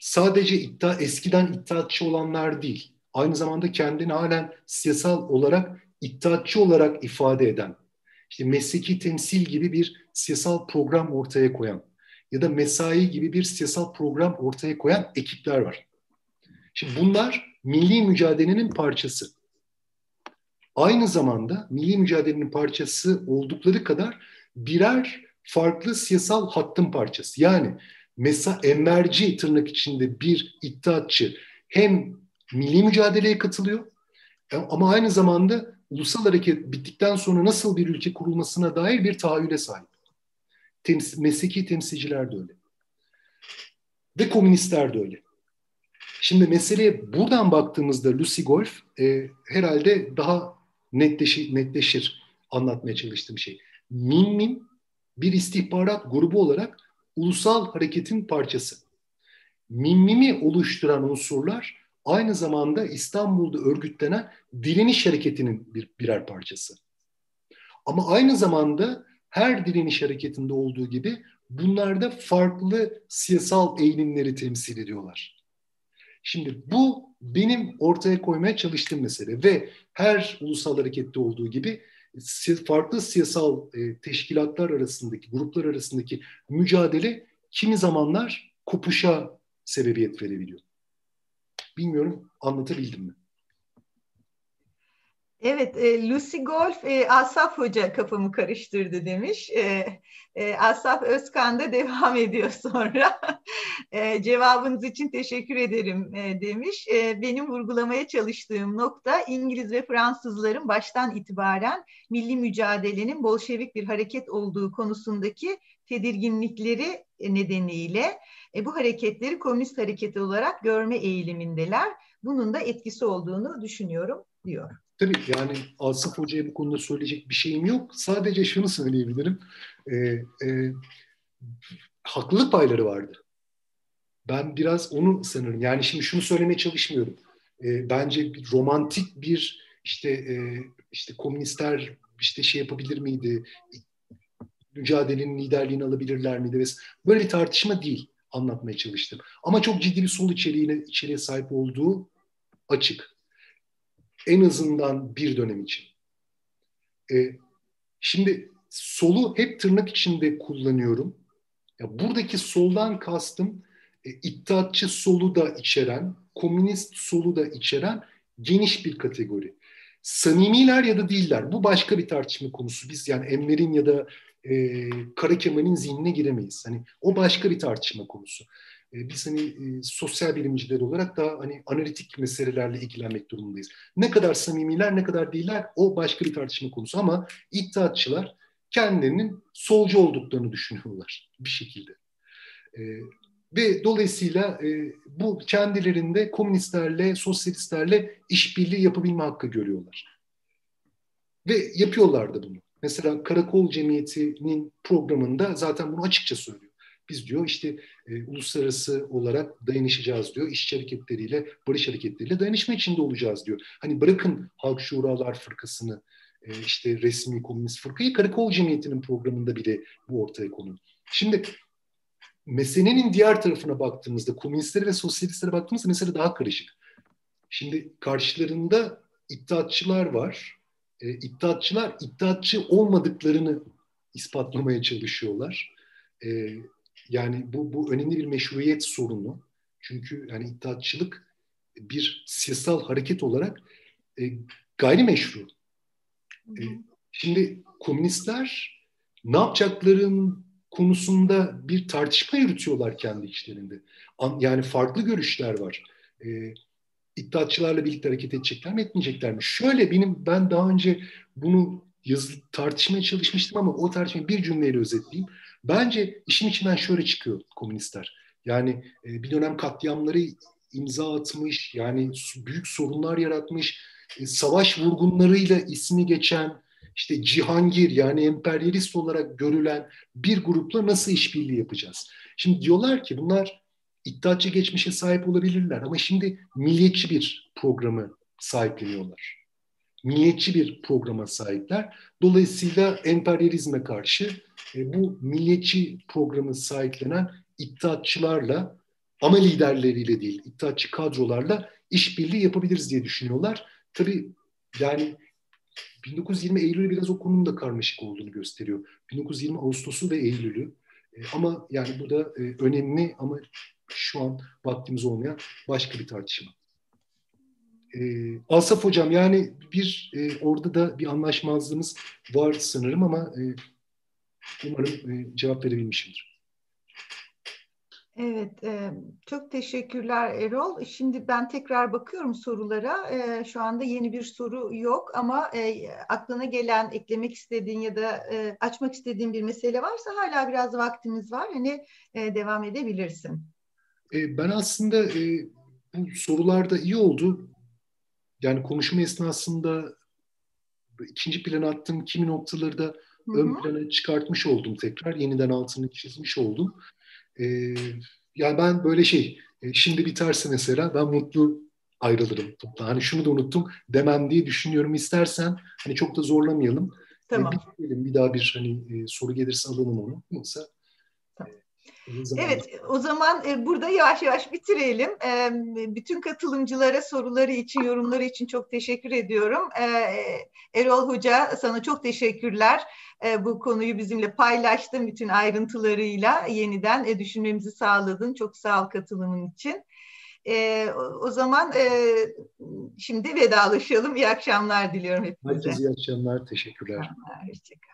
sadece iddia, eskiden iddiatçı olanlar değil, aynı zamanda kendini halen siyasal olarak iddiatçı olarak ifade eden, işte mesleki temsil gibi bir siyasal program ortaya koyan, ya da mesai gibi bir siyasal program ortaya koyan ekipler var. Şimdi bunlar milli mücadelenin parçası. Aynı zamanda milli mücadelenin parçası oldukları kadar birer farklı siyasal hattın parçası. Yani mesela emerci tırnak içinde bir iddiatçı hem milli mücadeleye katılıyor ama aynı zamanda ulusal hareket bittikten sonra nasıl bir ülke kurulmasına dair bir tahayyüle sahip. Tems mesleki temsilciler de öyle. Ve komünistler de öyle. Şimdi meseleye buradan baktığımızda Lucy Golf e, herhalde daha netleşir, netleşir anlatmaya çalıştığım şey. MİM'in bir istihbarat grubu olarak ulusal hareketin parçası. MİM'imi oluşturan unsurlar aynı zamanda İstanbul'da örgütlenen direniş hareketinin bir, birer parçası. Ama aynı zamanda her direniş hareketinde olduğu gibi bunlar da farklı siyasal eğilimleri temsil ediyorlar. Şimdi bu benim ortaya koymaya çalıştığım mesele ve her ulusal harekette olduğu gibi farklı siyasal e, teşkilatlar arasındaki, gruplar arasındaki mücadele kimi zamanlar kopuşa sebebiyet verebiliyor. Bilmiyorum anlatabildim mi? Evet, e, Lucy Golf, e, Asaf Hoca kafamı karıştırdı demiş. E, e, Asaf Özkan da devam ediyor sonra. e, cevabınız için teşekkür ederim e, demiş. E, benim vurgulamaya çalıştığım nokta İngiliz ve Fransızların baştan itibaren milli mücadelenin Bolşevik bir hareket olduğu konusundaki tedirginlikleri nedeniyle e, bu hareketleri komünist hareketi olarak görme eğilimindeler. Bunun da etkisi olduğunu düşünüyorum diyor. Tabii yani Asaf Hoca'ya bu konuda söyleyecek bir şeyim yok. Sadece şunu söyleyebilirim. E, e, haklılık payları vardı. Ben biraz onu sanırım. Yani şimdi şunu söylemeye çalışmıyorum. E, bence bir romantik bir işte e, işte komünistler işte şey yapabilir miydi? Mücadelenin liderliğini alabilirler miydi? Böyle bir tartışma değil anlatmaya çalıştım. Ama çok ciddi bir sol içeriğine, içeriğe sahip olduğu açık. En azından bir dönem için. E, şimdi solu hep tırnak içinde kullanıyorum. Ya buradaki soldan kastım e, iddiatçı solu da içeren, komünist solu da içeren geniş bir kategori. Samimiler ya da değiller. Bu başka bir tartışma konusu. Biz yani Enver'in ya da e, Kara Kemal'in zihnine giremeyiz. Hani o başka bir tartışma konusu. E, biz hani e, sosyal bilimciler olarak da hani analitik meselelerle ilgilenmek durumundayız. Ne kadar samimiler, ne kadar değiller o başka bir tartışma konusu ama iddiatçılar kendilerinin solcu olduklarını düşünüyorlar bir şekilde. E, ve dolayısıyla e, bu kendilerinde komünistlerle, sosyalistlerle işbirliği yapabilme hakkı görüyorlar. Ve yapıyorlar da bunu. Mesela Karakol Cemiyeti'nin programında zaten bunu açıkça söylüyor. Biz diyor işte e, uluslararası olarak dayanışacağız diyor. İşçi hareketleriyle, barış hareketleriyle dayanışma içinde olacağız diyor. Hani bırakın Halk Şuralar Fırkası'nı, e, işte resmi komünist fırkayı Karakol Cemiyeti'nin programında bile bu ortaya konuyor. Şimdi meselenin diğer tarafına baktığımızda, komünistlere ve sosyalistlere baktığımızda mesele daha karışık. Şimdi karşılarında iddiatçılar var. E, iddiatçılar iddiatçı olmadıklarını ispatlamaya çalışıyorlar. E, yani bu, bu önemli bir meşruiyet sorunu. Çünkü yani iddiatçılık bir siyasal hareket olarak e, gayrimeşru. E, şimdi komünistler ne yapacakların konusunda bir tartışma yürütüyorlar kendi içlerinde. Yani farklı görüşler var. E, iddiatçılarla birlikte hareket edecekler mi etmeyecekler mi? Şöyle benim ben daha önce bunu yazı, tartışmaya çalışmıştım ama o tartışmayı bir cümleyle özetleyeyim. Bence işin içinden şöyle çıkıyor komünistler. Yani e, bir dönem katliamları imza atmış, yani büyük sorunlar yaratmış, e, savaş vurgunlarıyla ismi geçen, işte Cihangir yani emperyalist olarak görülen bir grupla nasıl işbirliği yapacağız? Şimdi diyorlar ki bunlar iddiatçı geçmişe sahip olabilirler ama şimdi milliyetçi bir programı sahipleniyorlar. Milliyetçi bir programa sahipler. Dolayısıyla emperyalizme karşı bu milliyetçi programı sahiplenen iddiatçılarla ama liderleriyle değil, iddiatçı kadrolarla işbirliği yapabiliriz diye düşünüyorlar. Tabii yani 1920 Eylül'ü biraz o konunun da karmaşık olduğunu gösteriyor. 1920 Ağustos'u ve Eylül'ü ama yani bu da önemli ama şu an vaktimiz olmayan başka bir tartışma. Asaf Hocam yani bir orada da bir anlaşmazlığımız var sanırım ama umarım cevap verebilmişimdir. Evet, e, çok teşekkürler Erol. Şimdi ben tekrar bakıyorum sorulara. E, şu anda yeni bir soru yok ama e, aklına gelen, eklemek istediğin ya da e, açmak istediğin bir mesele varsa hala biraz vaktimiz var. Hani e, devam edebilirsin. E, ben aslında e, bu sorularda iyi oldu. Yani konuşma esnasında ikinci plana attığım kimi noktaları da Hı-hı. ön plana çıkartmış oldum tekrar. Yeniden altını çizmiş oldum. E, yani ben böyle şey, e, şimdi biterse mesela ben mutlu ayrılırım. Hani şunu da unuttum demem diye düşünüyorum. İstersen hani çok da zorlamayalım. Tamam. E, bir, bir daha bir hani e, soru gelirse alalım onu. Yoksa Evet, o zaman e, burada yavaş yavaş bitirelim. E, bütün katılımcılara soruları için, yorumları için çok teşekkür ediyorum. E, Erol Hoca sana çok teşekkürler. E, bu konuyu bizimle paylaştın bütün ayrıntılarıyla yeniden e, düşünmemizi sağladın. Çok sağ ol katılımın için. E, o, zaman e, şimdi vedalaşalım. İyi akşamlar diliyorum hepinize. Herkese iyi akşamlar. Teşekkürler. Hoşçakalın.